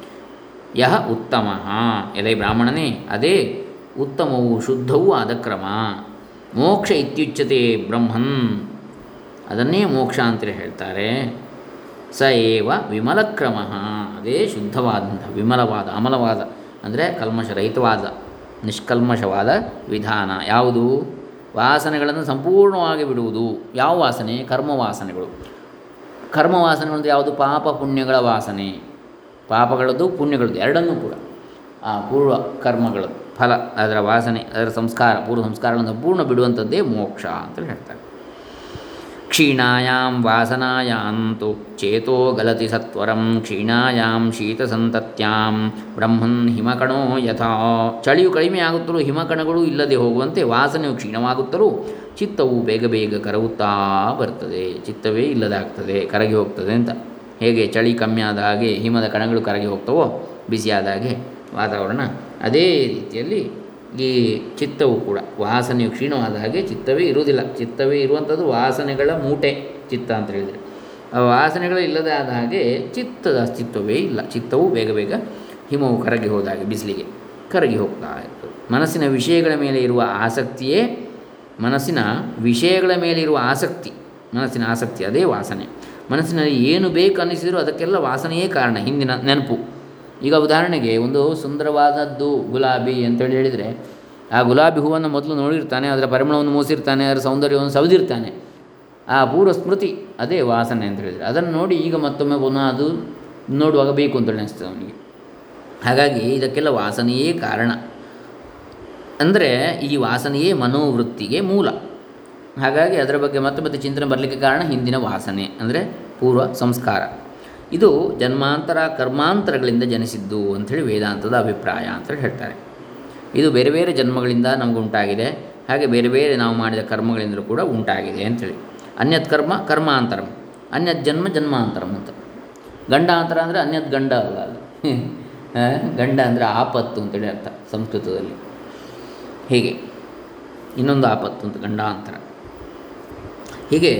ಯಹ ಉತ್ತಮ। ಎಲೆ ಬ್ರಾಹ್ಮಣನೇ, ಅದೇ ಉತ್ತಮವು ಶುದ್ಧವೂ ಆದ ಕ್ರಮ। ಮೋಕ್ಷ ಇತ್ಯುಚ್ಯತೆ ಬ್ರಹ್ಮನ್। ಅದನ್ನೇ ಮೋಕ್ಷ ಅಂತೇಳಿ ಹೇಳ್ತಾರೆ। ಸ ಏವ ವಿಮಲಕ್ರಮ। ಅದೇ ಶುದ್ಧವಾದಂಥ, ವಿಮಲವಾದ, ಅಮಲವಾದ, ಅಂದರೆ ಕಲ್ಮಶರಹಿತವಾದ ನಿಷ್ಕಲ್ಮಶವಾದ ವಿಧಾನ ಯಾವುದು? ವಾಸನೆಗಳನ್ನು ಸಂಪೂರ್ಣವಾಗಿ ಬಿಡುವುದು. ಯಾವ ವಾಸನೆ? ಕರ್ಮ ವಾಸನೆಗಳು ಕರ್ಮ ವಾಸನೆಗಳು ಯಾವುದು? ಪಾಪ ಪುಣ್ಯಗಳ ವಾಸನೆ. ಪಾಪಗಳದ್ದು ಪುಣ್ಯಗಳದ್ದು ಎರಡನ್ನೂ ಕೂಡ. ಆ ಪೂರ್ವ ಕರ್ಮಗಳ, ಫಲ, ಅದರ ವಾಸನೆ, ಅದರ ಸಂಸ್ಕಾರ, ಪೂರ್ವ ಸಂಸ್ಕಾರಗಳನ್ನು ಸಂಪೂರ್ಣ ಬಿಡುವಂಥದ್ದೇ ಮೋಕ್ಷ ಅಂತ ಹೇಳ್ತಾರೆ. ಕ್ಷೀಣಾಯಾಂ ವಾಸನಾಯಾಂತು ಚೇತೋ ಗಲತಿ ಸತ್ವರಂ ಕ್ಷೀಣಾಯಾಂ ಶೀತಸಂತತ್ಯಾಂ ಬ್ರಹ್ಮನ್ ಹಿಮಕಣೋ ಯಥಾ. ಚಳಿಯು ಕಡಿಮೆ ಆಗುತ್ತಲೂ ಹಿಮಕಣಗಳು ಇಲ್ಲದೆ ಹೋಗುವಂತೆ ವಾಸನೆಯು ಕ್ಷೀಣವಾಗುತ್ತಲೂ ಚಿತ್ತವು ಬೇಗ ಬೇಗ ಕರಗುತ್ತಾ ಬರ್ತದೆ. ಚಿತ್ತವೇ ಇಲ್ಲದಾಗ್ತದೆ, ಕರಗಿ ಹೋಗ್ತದೆ ಅಂತ. ಹೇಗೆ ಚಳಿ ಕಮ್ಮಿ ಆದ ಹಾಗೆ ಹಿಮದ ಕಣಗಳು ಕರಗಿ ಹೋಗ್ತವೋ, ಬಿಸಿಯಾದ ಹಾಗೆ ವಾತಾವರಣ ಅದೇ ರೀತಿಯಲ್ಲಿ ಈ ಚಿತ್ತವು ಕೂಡ. ವಾಸನೆಯು ಕ್ಷೀಣವಾದ ಹಾಗೆ ಚಿತ್ತವೇ ಇರುವುದಿಲ್ಲ. ಚಿತ್ತವೇ ಇರುವಂಥದ್ದು ವಾಸನೆಗಳ ಮೂಟೆ ಚಿತ್ತ ಅಂತ ಹೇಳಿದರೆ. ಆ ವಾಸನೆಗಳು ಇಲ್ಲದೇ ಆದ ಹಾಗೆ ಚಿತ್ತದ ಅಸ್ತಿತ್ವವೇ ಇಲ್ಲ. ಚಿತ್ತವು ಬೇಗ ಬೇಗ ಹಿಮವು ಕರಗಿ ಹೋದ ಹಾಗೆ ಬಿಸಿಲಿಗೆ ಕರಗಿ ಹೋಗ್ತಾ ಇತ್ತು ಮನಸ್ಸಿನ ವಿಷಯಗಳ ಮೇಲೆ ಇರುವ ಆಸಕ್ತಿಯೇ ಮನಸ್ಸಿನ ವಿಷಯಗಳ ಮೇಲೆ ಇರುವ ಆಸಕ್ತಿ. ಮನಸ್ಸಿನ ಆಸಕ್ತಿ ಅದೇ ವಾಸನೆ. ಮನಸ್ಸಿನಲ್ಲಿ ಏನು ಬೇಕು ಅನ್ನಿಸಿದರೂ ಅದಕ್ಕೆಲ್ಲ ವಾಸನೆಯೇ ಕಾರಣ. ಹಿಂದಿನ ನೆನಪು. ಈಗ ಉದಾಹರಣೆಗೆ ಒಂದು ಸುಂದರವಾದದ್ದು ಗುಲಾಬಿ ಅಂತೇಳಿ ಹೇಳಿದರೆ, ಆ ಗುಲಾಬಿ ಹೂವನ್ನು ಮೊದಲು ನೋಡಿರ್ತಾನೆ, ಅದರ ಪರಿಮಳವನ್ನು ಮೂಸಿರ್ತಾನೆ, ಅದರ ಸೌಂದರ್ಯವನ್ನು ಸವಿದಿರ್ತಾನೆ. ಆ ಪೂರ್ವ ಸ್ಮೃತಿ ಅದೇ ವಾಸನೆ ಅಂತ ಹೇಳಿದರೆ. ಅದನ್ನು ನೋಡಿ ಈಗ ಮತ್ತೊಮ್ಮೆ ಪುನಃ ಅದು ನೋಡುವಾಗ ಬೇಕು ಅಂತೇಳಿ ಅನಿಸ್ತದೆ ಅವನಿಗೆ. ಹಾಗಾಗಿ ಇದಕ್ಕೆಲ್ಲ ವಾಸನೆಯೇ ಕಾರಣ. ಅಂದರೆ ಈ ವಾಸನೆಯೇ ಮನೋವೃತ್ತಿಗೆ ಮೂಲ. ಹಾಗಾಗಿ ಅದರ ಬಗ್ಗೆ ಮತ್ತೆ ಮತ್ತೆ ಚಿಂತನೆ ಬರಲಿಕ್ಕೆ ಕಾರಣ ಹಿಂದಿನ ವಾಸನೆ, ಅಂದರೆ ಪೂರ್ವ ಸಂಸ್ಕಾರ. ಇದು ಜನ್ಮಾಂತರ ಕರ್ಮಾಂತರಗಳಿಂದ ಜನಿಸಿದ್ದು ಅಂಥೇಳಿ ವೇದಾಂತದ ಅಭಿಪ್ರಾಯ ಅಂತೇಳಿ ಹೇಳ್ತಾರೆ. ಇದು ಬೇರೆ ಬೇರೆ ಜನ್ಮಗಳಿಂದ ನಮಗುಂಟಾಗಿದೆ ಹಾಗೆ ಬೇರೆ ಬೇರೆ ನಾವು ಮಾಡಿದ ಕರ್ಮಗಳಿಂದಲೂ ಕೂಡ ಉಂಟಾಗಿದೆ ಅಂಥೇಳಿ ಅನ್ಯತ್ ಕರ್ಮ, ಕರ್ಮಾಂತರಂ. ಅನ್ಯತ್ ಜನ್ಮ, ಜನ್ಮಾಂತರಂ ಅಂತ. ಗಂಡಾಂತರ ಅಂದರೆ ಅನ್ಯತ್ ಗಂಡ ಅಲ್ಲ ಅದು. ಗಂಡ ಅಂದರೆ ಆಪತ್ತು ಅಂತೇಳಿ ಅರ್ಥ ಸಂಸ್ಕೃತದಲ್ಲಿ. ಹೀಗೆ. ಇನ್ನೊಂದು ಆಪತ್ತು ಅಂತ ಗಂಡಾಂತರ. ಹೀಗೆ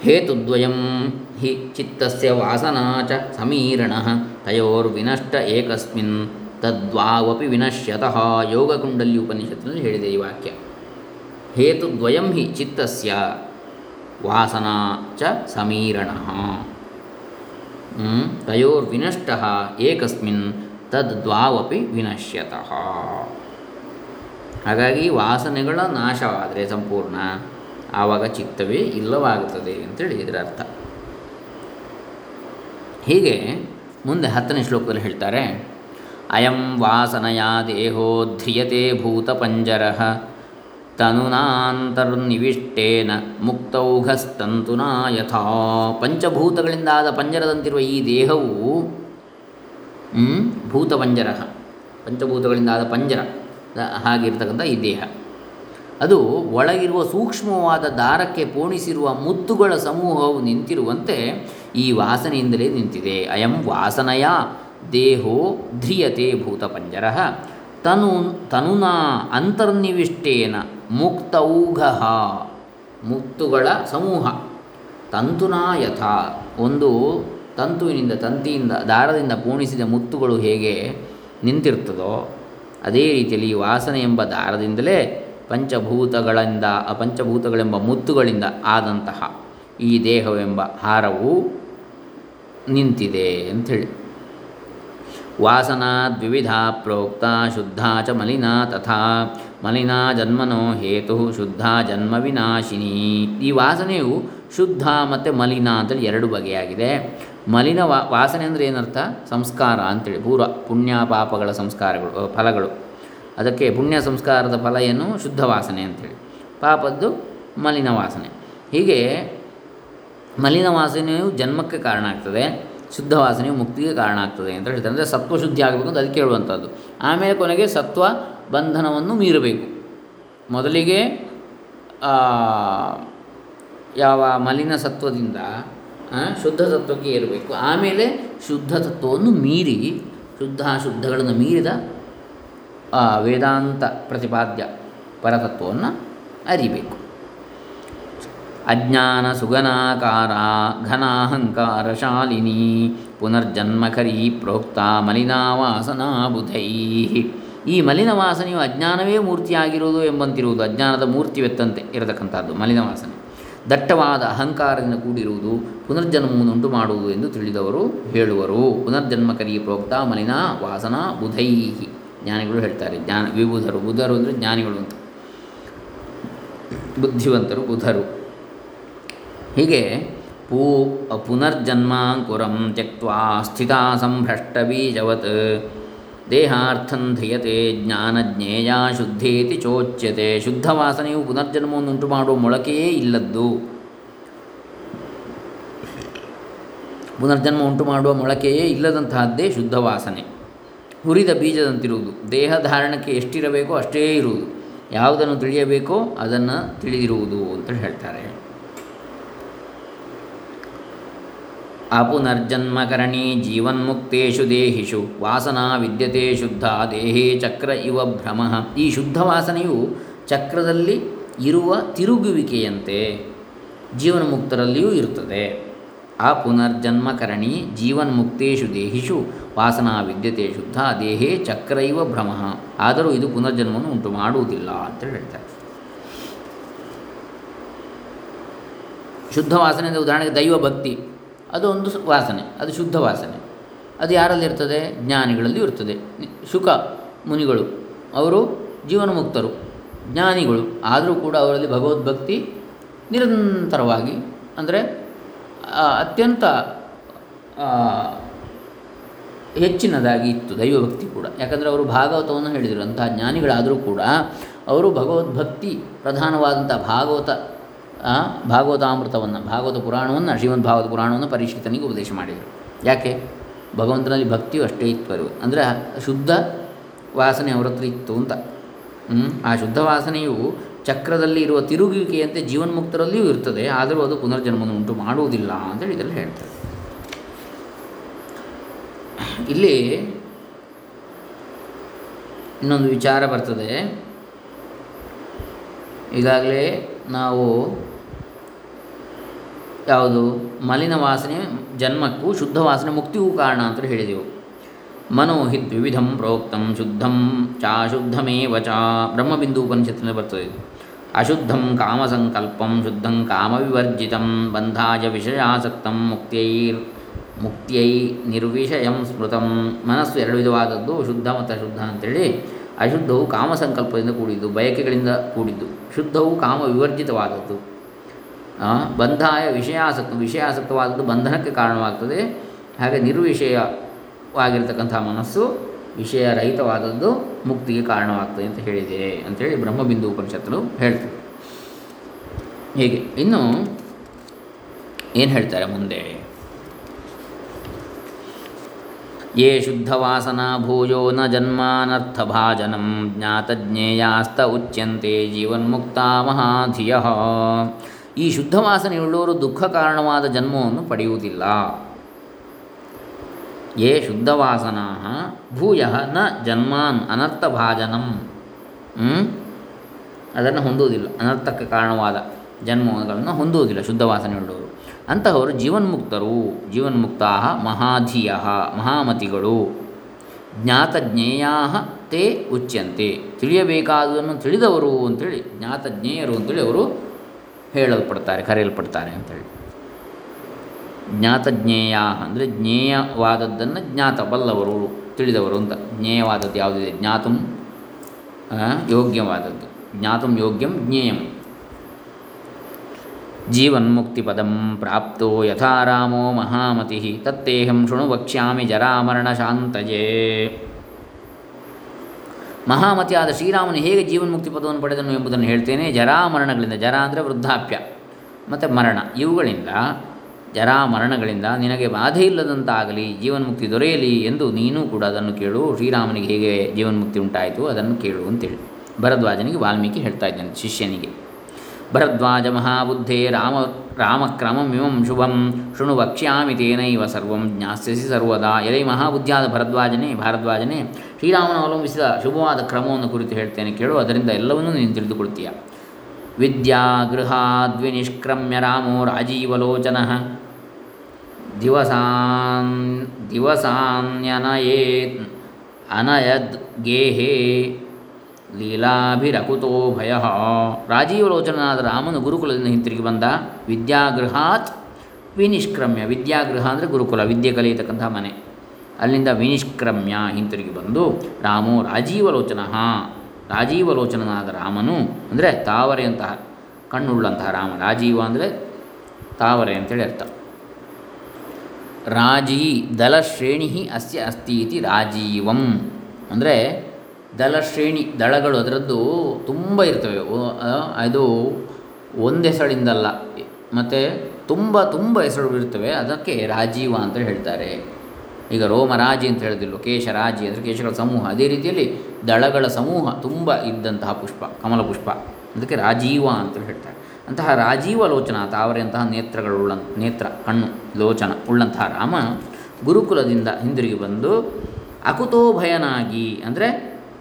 ಹೇತುದ್ವಯಂ ಹಿ ಚಿತ್ತಸ್ಯ ವಾಸನಾ ಚ ಸಮೀರಣ ತಯೋರ್ವಿನಷ್ಟ ಏಕಸ್ಮಿನ್ ತದ್ವಾವಪಿ ವಿನಶ್ಯತಃ ಯೋಗಕುಂಡಲಿ ಉಪನಿಷತ್ತಿನಲ್ಲಿ ಹೇಳಿದೆ ಈ ವಾಕ್ಯ। ಹೇತುದ್ವಯಂ ಹಿ ಚಿತ್ತಸ್ಯ ವಾಸನಾ ಚ ಸಮೀರಣ ತಯೋರ್ವಿನಷ್ಟ ಏಕಸ್ಮಿನ್ ತದ್ವಾವಪಿ ವಿನಶ್ಯತಃ। ಹಾಗಾಗಿ ವಾಸನೆಗಳ ನಾಶವಾದರೆ ಸಂಪೂರ್ಣ, ಆವಾಗ ಚಿತ್ತವೇ ಇಲ್ಲವಾಗುತ್ತದೆ ಅಂತೇಳಿ ಇದರ ಅರ್ಥ. ಹೀಗೆ ಮುಂದೆ ಹತ್ತನೇ ಶ್ಲೋಕದಲ್ಲಿ ಹೇಳ್ತಾರೆ, ಅಯಂ ವಾಸನಯ ದೇಹೋ ಧ್ರಿಯತೆ ಭೂತಪಂಜರ ತನುನಾಂತರ್ನಿವಿಷ್ಟೇನ ಮುಕ್ತೌಘಸ್ತಂತುನಾ ಯಥಾ. ಪಂಚಭೂತಗಳಿಂದಾದ ಪಂಜರದಂತಿರುವ ಈ ದೇಹವು ಭೂತಪಂಜರ ಪಂಚಭೂತಗಳಿಂದಾದ ಪಂಜರ ಹಾಗಿರ್ತಕ್ಕಂಥ ಈ ದೇಹ. ಅದು ಒಳಗಿರುವ ಸೂಕ್ಷ್ಮವಾದ ದಾರಕ್ಕೆ ಪೋಣಿಸಿರುವ ಮುತ್ತುಗಳ ಸಮೂಹವು ನಿಂತಿರುವಂತೆ ಈ ವಾಸನೆಯಿಂದಲೇ ನಿಂತಿದೆ. ಅಯಂ ವಾಸನೆಯ ದೇಹೋ ಧ್ರಿಯತೆ ಭೂತಪಂಜರ. ತನು, ತನುನಾ ಅಂತರ್ನಿವಿಷ್ಟೇನ ಮುಕ್ತೌಘ. ಮುತ್ತುಗಳ ಸಮೂಹ. ತಂತುನಾ ಯಥ. ಒಂದು ತಂತುವಿನಿಂದ, ತಂತಿಯಿಂದ, ದಾರದಿಂದ ಪೋಣಿಸಿದ ಮುತ್ತುಗಳು ಹೇಗೆ ನಿಂತಿರ್ತದೋ, ಅದೇ ರೀತಿಯಲ್ಲಿ ಈ ವಾಸನೆ ಎಂಬ ದಾರದಿಂದಲೇ ಪಂಚಭೂತಗಳಿಂದ, ಪಂಚಭೂತಗಳೆಂಬ ಮುತ್ತುಗಳಿಂದ ಆದಂತಹ ಈ ದೇಹವೆಂಬ ಹಾರವು ನಿಂತಿದೆ ಅಂಥೇಳಿ. ವಾಸನಾ ದ್ವಿವಿಧ ಪ್ರೋಕ್ತ ಶುದ್ಧ ಚ ಮಲಿನಾ ತಥಾ. ಮಲಿನಾ ಜನ್ಮನೋ ಹೇತು ಶುದ್ಧ ಜನ್ಮ ವಿನಾಶಿನಿ. ಈ ವಾಸನೆಯು ಶುದ್ಧ ಮತ್ತು ಮಲಿನ ಅಂತೇಳಿ ಎರಡು ಬಗೆಯಾಗಿದೆ. ಮಲಿನ ವಾ, ವಾಸನೆ ಅಂದರೆ ಏನರ್ಥ? ಸಂಸ್ಕಾರ ಅಂತೇಳಿ. ಪೂರ್ವ ಪುಣ್ಯ ಪಾಪಗಳ ಸಂಸ್ಕಾರಗಳು ಫಲಗಳು. ಅದಕ್ಕೆ ಪುಣ್ಯ ಸಂಸ್ಕಾರದ ಫಲ ಏನು? ಶುದ್ಧ ವಾಸನೆ ಅಂಥೇಳಿ ಪಾಪದ್ದು ಮಲಿನ ವಾಸನೆ. ಹೀಗೆ ಮಲಿನ ವಾಸನೆಯು ಜನ್ಮಕ್ಕೆ ಕಾರಣ ಆಗ್ತದೆ ಶುದ್ಧ ವಾಸನೆಯು ಮುಕ್ತಿಗೆ ಕಾರಣ ಆಗ್ತದೆ ಅಂತ ಹೇಳ್ತಾರೆ. ಅಂದರೆ ಸತ್ವ ಶುದ್ಧಿ ಆಗಬೇಕು ಅಂತ ಅದಕ್ಕೆ ಹೇಳುವಂಥದ್ದು. ಆಮೇಲೆ ಕೊನೆಗೆ ಸತ್ವ ಬಂಧನವನ್ನು ಮೀರಬೇಕು. ಮೊದಲಿಗೆ ಯಾವ ಮಲಿನ ಸತ್ವದಿಂದ ಶುದ್ಧ ಸತ್ವಕ್ಕೆ ಏರಬೇಕು. ಆಮೇಲೆ ಶುದ್ಧ ತತ್ವವನ್ನು ಮೀರಿ, ಶುದ್ಧ ಶುದ್ಧಗಳನ್ನು ಮೀರಿದ ವೇದಾಂತ ಪ್ರತಿಪಾದ್ಯ ಪರತತ್ವವನ್ನು ಅರಿಬೇಕು. ಅಜ್ಞಾನ ಸುಗನಾಕಾರ ಘನಾಹಂಕಾರ ಶಾಲಿನಿ ಪುನರ್ಜನ್ಮಕರಿ ಪ್ರೋಕ್ತ ಮಲಿನಾವಾಸನಾ ಬುಧೈ ಈ ಮಲಿನವಾಸನೆಯು ಅಜ್ಞಾನವೇ ಮೂರ್ತಿಯಾಗಿರುವುದು ಎಂಬಂತಿರುವುದು, ಅಜ್ಞಾನದ ಮೂರ್ತಿವೆತ್ತಂತೆ ಇರತಕ್ಕಂಥದ್ದು, ಮಲಿನವಾಸನೆ. ದಟ್ಟವಾದ ಅಹಂಕಾರದಿಂದ ಕೂಡಿರುವುದು ಪುನರ್ಜನ್ಮವನ್ನುಂಟು ಮಾಡುವುದು ಎಂದು ತಿಳಿದವರು ಹೇಳುವರು. ಪುನರ್ಜನ್ಮಕರಿ ಪ್ರೋಕ್ತ ಮಲಿನ ವಾಸನಾ ಬುಧೈ ಜ್ಞಾನಿಗಳು ಹೇಳ್ತಾರೆ, ಜ್ಞಾನ ವಿಬುಧರು, ಬುಧರು ಅಂದರೆ ಜ್ಞಾನಿಗಳು ಅಂತ. ಬುದ್ಧಿವಂತರು, ಬುಧರು. ಹೀಗೆ ಪೂ ಪುನರ್ಜನ್ಮಾಂಕುರಂ ತ್ಯಕ್ವಾ ಸ್ಥಿತ ಸಂಭ್ರಷ್ಟಬೀಜವತ್. ದೇಹಾರ್ಥಂ ಧ್ರಿಯತೆ ಜ್ಞಾನಜ್ಞೇಯ ಶುದ್ಧೇತಿ ಚೋಚ್ಯತೆ. ಶುದ್ಧ ವಾಸನೆಯು ಪುನರ್ಜನ್ಮವನ್ನುಂಟು ಮಾಡುವ ಮೊಳಕೆಯೇ ಇಲ್ಲದ್ದು. ಪುನರ್ಜನ್ಮ ಉಂಟು ಮಾಡುವ ಮೊಳಕೆಯೇ ಇಲ್ಲದಂತಹದ್ದೇ ಶುದ್ಧ ವಾಸನೆ ಹುರಿದ ಬೀಜದಂತಿರುವುದು. ದೇಹ ಧಾರಣಕ್ಕೆ ಎಷ್ಟಿರಬೇಕೋ ಅಷ್ಟೇ ಇರುವುದು. ಯಾವುದನ್ನು ತಿಳಿಯಬೇಕೋ ಅದನ್ನು ತಿಳಿದಿರುವುದು ಅಂತ ಹೇಳ್ತಾರೆ. ಅಪುನರ್ಜನ್ಮಕರಣಿ ಜೀವನ್ಮುಕ್ತೇಷು ದೇಹಿಷು, ವಾಸನಾ ವಿದ್ಯತೆ ಶುದ್ಧ, ದೇಹೇ ಚಕ್ರ ಇವ ಭ್ರಮ. ಈ ಶುದ್ಧ ವಾಸನೆಯು ಚಕ್ರದಲ್ಲಿ ಇರುವ ತಿರುಗುವಿಕೆಯಂತೆ ಜೀವನ್ಮುಕ್ತರಲ್ಲಿಯೂ ಇರುತ್ತದೆ ಆ ಪುನರ್ಜನ್ಮಕರಣಿ ಜೀವನ್ಮುಕ್ತೇಷು ದೇಹಿಷು, ವಾಸನಾ ವಿದ್ಯತೆ ಶುದ್ಧ, ದೇಹೇ ಚಕ್ರ ಇವ ಭ್ರಮ. ಆದರೂ ಇದು ಪುನರ್ಜನ್ಮವನ್ನು ಉಂಟು ಮಾಡುವುದಿಲ್ಲ ಅಂತ ಹೇಳ್ತಾರೆ. ಶುದ್ಧ ವಾಸನೆ ಅಂದರೆ ಉದಾಹರಣೆಗೆ ದೈವ ಭಕ್ತಿ ಅದು ಒಂದು ವಾಸನೆ, ಅದು ಶುದ್ಧ ವಾಸನೆ. ಅದು ಯಾರಲ್ಲಿರ್ತದೆ ಜ್ಞಾನಿಗಳಲ್ಲಿ ಇರ್ತದೆ. ಶುಕ ಮುನಿಗಳು, ಅವರು ಜೀವನಮುಕ್ತರು, ಜ್ಞಾನಿಗಳು. ಆದರೂ ಕೂಡ ಅವರಲ್ಲಿ ಭಗವದ್ಭಕ್ತಿ ನಿರಂತರವಾಗಿ, ಅಂದರೆ ಅತ್ಯಂತ ಹೆಚ್ಚಿನದಾಗಿ ಇತ್ತು ದೈವಭಕ್ತಿ ಕೂಡ. ಯಾಕಂದರೆ ಅವರು ಭಾಗವತವನ್ನು ಹೇಳಿದರು. ಅಂತಹ ಜ್ಞಾನಿಗಳಾದರೂ ಕೂಡ, ಅವರು ಭಗವದ್ಭಕ್ತಿ ಪ್ರಧಾನವಾದಂಥ ಭಾಗವತ ಭಾಗವತಾಮೃತವನ್ನು, ಭಾಗವತ ಪುರಾಣವನ್ನು, ಶ್ರೀಮದ್ ಭಾಗವತ ಪುರಾಣವನ್ನು ಪರೀಕ್ಷಿತನಿಗೆ ಉಪದೇಶ ಮಾಡಿದರು. ಯಾಕೆ? ಭಗವಂತನಲ್ಲಿ ಭಕ್ತಿಯು ಅಷ್ಟೇ ಇತ್ತು ಅಂದರೆ ಶುದ್ಧ ವಾಸನೆ ಅವರತ್ರ ಇತ್ತು ಅಂತ. ಆ ಶುದ್ಧ ವಾಸನೆಯು ಚಕ್ರದಲ್ಲಿ ಇರುವ ತಿರುಗುವಿಕೆಯಂತೆ ಜೀವನ್ಮುಕ್ತರಲ್ಲಿಯೂ ಇರ್ತದೆ. ಆದರೂ ಅದು ಪುನರ್ಜನ್ಮವನ್ನು ಉಂಟು ಮಾಡುವುದಿಲ್ಲ ಅಂತೇಳಿ ಇದರಲ್ಲಿ ಹೇಳ್ತಾರೆ. ಇಲ್ಲಿ ಇನ್ನೊಂದು ವಿಚಾರ ಬರ್ತದೆ. ಈಗಾಗಲೇ ನಾವು ಯಾವುದು? ಮಲಿನ ವಾಸನೆ, ಜನ್ಮಕ್ಕೂ ಶುದ್ಧ ವಾಸನೆ, ಮುಕ್ತಿಗೂ ಕಾರಣ ಅಂತ ಹೇಳಿದೆವು ಮನೋಹಿ ದ್ವಿವಿಧಂ ಪ್ರೋಕ್ತಂ ಶುದ್ಧಂ ಚಾಶುದ್ಧಮೇವ ಚ. ಬ್ರಹ್ಮಬಿಂದು ಉಪನಿಷತ್ತಿನಲ್ಲಿ ಬರ್ತದೆ ಇದು. ಅಶುದ್ಧಂ ಕಾಮಸಂಕಲ್ಪಂ, ಶುದ್ಧಂ ಕಾಮವಿವರ್ಜಿತಂ, ಬಂಧಾಯ ವಿಷಯಾಸಕ್ತಂ, ಮುಕ್ತಿಯೈರ್, ಮುಕ್ತಿಯೈ ನಿರ್ವಿಷಯಂ ಸ್ಮೃತಂ. ಮನಸ್ಸು ಎರಡು ವಿಧವಾದದ್ದು, ಶುದ್ಧ ಮತ್ತು ಅಶುದ್ಧ ಅಂತೇಳಿ. ಅಶುದ್ಧವು ಕಾಮಸಂಕಲ್ಪದಿಂದ ಕೂಡಿದ್ದು, ಬಯಕೆಗಳಿಂದ ಕೂಡಿದ್ದು. ಶುದ್ಧವು ಕಾಮ ವಿವರ್ಜಿತವಾದದ್ದು ಬಂಧಾಯ ವಿಷಯಾಸಕ್ತ, ವಿಷಯಾಸಕ್ತವಾದದ್ದು ಬಂಧನಕ್ಕೆ ಕಾರಣವಾಗ್ತದೆ. ಹಾಗೆ ನಿರ್ವಿಷಯವಾಗಿರ್ತಕ್ಕಂಥ ಮನಸ್ಸು ವಿಷಯ ರಹಿತವಾದದ್ದು ಮುಕ್ತಿಗೆ ಕಾರಣವಾಗ್ತದೆ ಅಂತ ಹೇಳಿದೆ ಅಂಥೇಳಿ ಬ್ರಹ್ಮಬಿಂದು ಉಪನಿಷತ್ತು ಹೇಳ್ತದೆ ಹೀಗೆ, ಇನ್ನು ಏನು ಹೇಳ್ತಾರೆ ಮುಂದೆ? ಯೇ ಶುದ್ಧವಾಸನಾ ಭೂಯೋ ನ ಜನ್ಮಾನರ್ಥಭಾಜನಂ ಜ್ಞಾತಜ್ಞೇಯಾಸ್ತ ಉಚ್ಯಂತೆ ಜೀವನ್ಮುಕ್ತ ಮಹಾಧಿಯ. ಈ ಶುದ್ಧ ವಾಸನೆಯುಳ್ಳವರು ದುಃಖ ಕಾರಣವಾದ ಜನ್ಮವನ್ನು ಪಡೆಯುವುದಿಲ್ಲ. ಯೇ ಶುದ್ಧವಾಸನಾ ಭೂಯ ನ ಜನ್ಮಾನ್ ಅನರ್ಥಭಾಜನಂ. ಅದನ್ನು ಹೊಂದುವುದಿಲ್ಲ. ಅನರ್ಥಕ್ಕೆ ಕಾರಣವಾದ ಜನ್ಮಗಳನ್ನು ಹೊಂದುವುದಿಲ್ಲ ಶುದ್ಧ ವಾಸನೆಯುಳ್ಳವರು ಅಂತಹವರು ಜೀವನ್ಮುಕ್ತರು. ಜೀವನ್ಮುಕ್ತಾ ಮಹಾಧಿಯ, ಮಹಾಮತಿಗಳು. ಜ್ಞಾತಜ್ಞೇಯಾ ತೇ ಉಚ್ಯಂತೆ. ತಿಳಿಯಬೇಕಾದುದನ್ನು ತಿಳಿದವರು ಅಂತೇಳಿ, ಜ್ಞಾತಜ್ಞೇಯರು ಅಂತೇಳಿ ಅವರು ಹೇಳಲ್ಪಡ್ತಾರೆ, ಕರೆಯಲ್ಪಡ್ತಾರೆ ಅಂತೇಳಿ. ಜ್ಞಾತಜ್ಞೇಯ ಅಂದರೆ ಜ್ಞೇಯವಾದದ್ದನ್ನು ಜ್ಞಾತ, ಬಲ್ಲವರು, ತಿಳಿದವರು ಅಂತ. ಜ್ಞೇಯವಾದದ್ದು ಯಾವುದಿದೆ? ಜ್ಞಾತಂ ಯೋಗ್ಯವಾದದ್ದು. ಜ್ಞಾತಂ, ಯೋಗ್ಯಂ, ಜ್ಞೇಯಂ. ಜೀವನ್ಮುಕ್ತಿಪದಂ ಪ್ರಾಪ್ತೋ ಯಥಾರಾಮೋ ಮಹಾಮತಿ. ತತ್ತೇಹಂ ಶೃಣು ವಕ್ಷ್ಯಾಮಿ ಜರಾಮರಣಶಾಂತಯೇ ಮಹಾಮತಿಯಾದ ಶ್ರೀರಾಮನು ಹೇಗೆ ಜೀವನ್ಮುಕ್ತಿ ಪದವನ್ನು ಪಡೆದನು ಎಂಬುದನ್ನು ಹೇಳ್ತೇನೆ. ಜರಾಮರಣಗಳಿಂದ ಜರ ಅಂದರೆ ವೃದ್ಧಾಪ್ಯ, ಮತ್ತು ಮರಣ. ಇವುಗಳಿಂದ, ಜರಾ ಮರಣಗಳಿಂದ ನಿನಗೆ ಬಾಧೆ ಇಲ್ಲದಂತಾಗಲಿ ಜೀವನ್ಮುಕ್ತಿ ದೊರೆಯಲಿ ಎಂದು ನೀನು ಕೂಡ ಅದನ್ನು ಕೇಳು. ಶ್ರೀರಾಮನಿಗೆ ಹೇಗೆ ಜೀವನ್ಮುಕ್ತಿ ಉಂಟಾಯಿತು ಅದನ್ನು ಕೇಳು ಅಂತೇಳಿ. ಭರದ್ವಾಜನಿಗೆ ವಾಲ್ಮೀಕಿ ಹೇಳ್ತಾ ಇದ್ದಾನೆ ಶಿಷ್ಯನಿಗೆ. ಭರದ್ವಾಜ ಮಹಾಬುದ್ಧೇ ರಾಮ ರಾಮಕ್ರಮಮಿಮಂ ಶುಭಂ ಶೃಣು ವಕ್ಷ್ಯಾಮಿ ತೇನೈವ ಸರ್ವಂ ಜ್ಞಾಸ್ಯಸಿ ಸರ್ವದಾ ಎಲೈ ಮಹಾಬುದ್ಧಿಯಾದ ಭರದ್ವಾಜನೇ ಭಾರದ್ವಾಜನೇ ಶ್ರೀರಾಮನ ಅವಲಂಬಿಸಿದ ಶುಭವಾದ ಕ್ರಮವನ್ನು ಕುರಿತು ಹೇಳ್ತೇನೆ. ಕೇಳು, ಅದರಿಂದ ಎಲ್ಲವನ್ನೂ ನೀನು ತಿಳಿದುಕೊಳ್ತೀಯ? ವಿದ್ಯಾ ಗೃಹಾದ್ವಿನಿಷ್ಕ್ರಮ್ಯ ರಾಮೋ ರಾಜೀವಲೋಚನ. ದಿವಸಾನ್ ದಿವಸಾನ್ಯನಯೇ ಅನಯದ್ ಗೇಹೇ. ಲೀಲಾಭಿರಕುತೋ ಭಯ ರಾಜೀವಲೋಚನಾದ ರಾಮನು ಗುರುಕುಲದಿಂದ ಹಿಂತಿರುಗಿ ಬಂದ ವಿದ್ಯಾಗೃಹಾತ್ ವಿನಿಷ್ಕ್ರಮ್ಯ. ವಿದ್ಯಾಗೃಹ ಅಂದರೆ ಗುರುಕುಲ, ವಿದ್ಯೆ ಕಲಿಯತಕ್ಕಂಥ ಮನೆ. ಅಲ್ಲಿಂದ ವಿನಿಷ್ಕ್ರಮ್ಯ ಹಿಂತಿರುಗಿ ಬಂದು ರಾಮೋ ರಾಜೀವಲೋಚನ. ರಾಜೀವಲೋಚನನಾದ ರಾಮನು ಅಂದರೆ ತಾವರೆಯಂತಹ ಕಣ್ಣುಳ್ಳಂತಹ ರಾಮ. ರಾಜೀವ ಅಂದರೆ ತಾವರೆ ಅಂತೇಳಿ ಅರ್ಥ. ರಾಜೀ ದಲಶ್ರೇಣಿ ಅಸ್ಯ ಅಸ್ತಿ ಇತಿ ರಾಜೀವಂ. ಅಂದರೆ ದಲಶ್ರೇಣಿ ದಳಗಳು ಅದರದ್ದು ತುಂಬ ಇರ್ತವೆ. ಅದು ಒಂದು ಹೆಸಳಿಂದಲ್ಲ ಮತ್ತು ತುಂಬ ತುಂಬ ಹೆಸರು ಇರ್ತವೆ. ಅದಕ್ಕೆ ರಾಜೀವ ಅಂತ ಹೇಳ್ತಾರೆ. ಈಗ ರೋಮರಾಜಿ ಅಂತ ಹೇಳೋದಿಲ್ಲ ಕೇಶ ರಾಜಿ ಅಂದರೆ ಕೇಶಗಳ ಸಮೂಹ. ಅದೇ ರೀತಿಯಲ್ಲಿ ದಳಗಳ ಸಮೂಹ ತುಂಬ ಇದ್ದಂತಹ ಪುಷ್ಪ, ಕಮಲ ಪುಷ್ಪ. ಅದಕ್ಕೆ ರಾಜೀವ ಅಂತ ಹೇಳ್ತಾರೆ. ಅಂತಹ ರಾಜೀವ ಲೋಚನ ತಾವರೆಯಂತಹ ನೇತ್ರಗಳುಳ್ಳ ನೇತ್ರ, ಕಣ್ಣು, ಲೋಚನ ಉಳ್ಳಂತಹ ರಾಮ ಗುರುಕುಲದಿಂದ ಹಿಂದಿರುಗಿ ಬಂದು ಅಕುತೋಭಯನಾಗಿ ಅಂದರೆ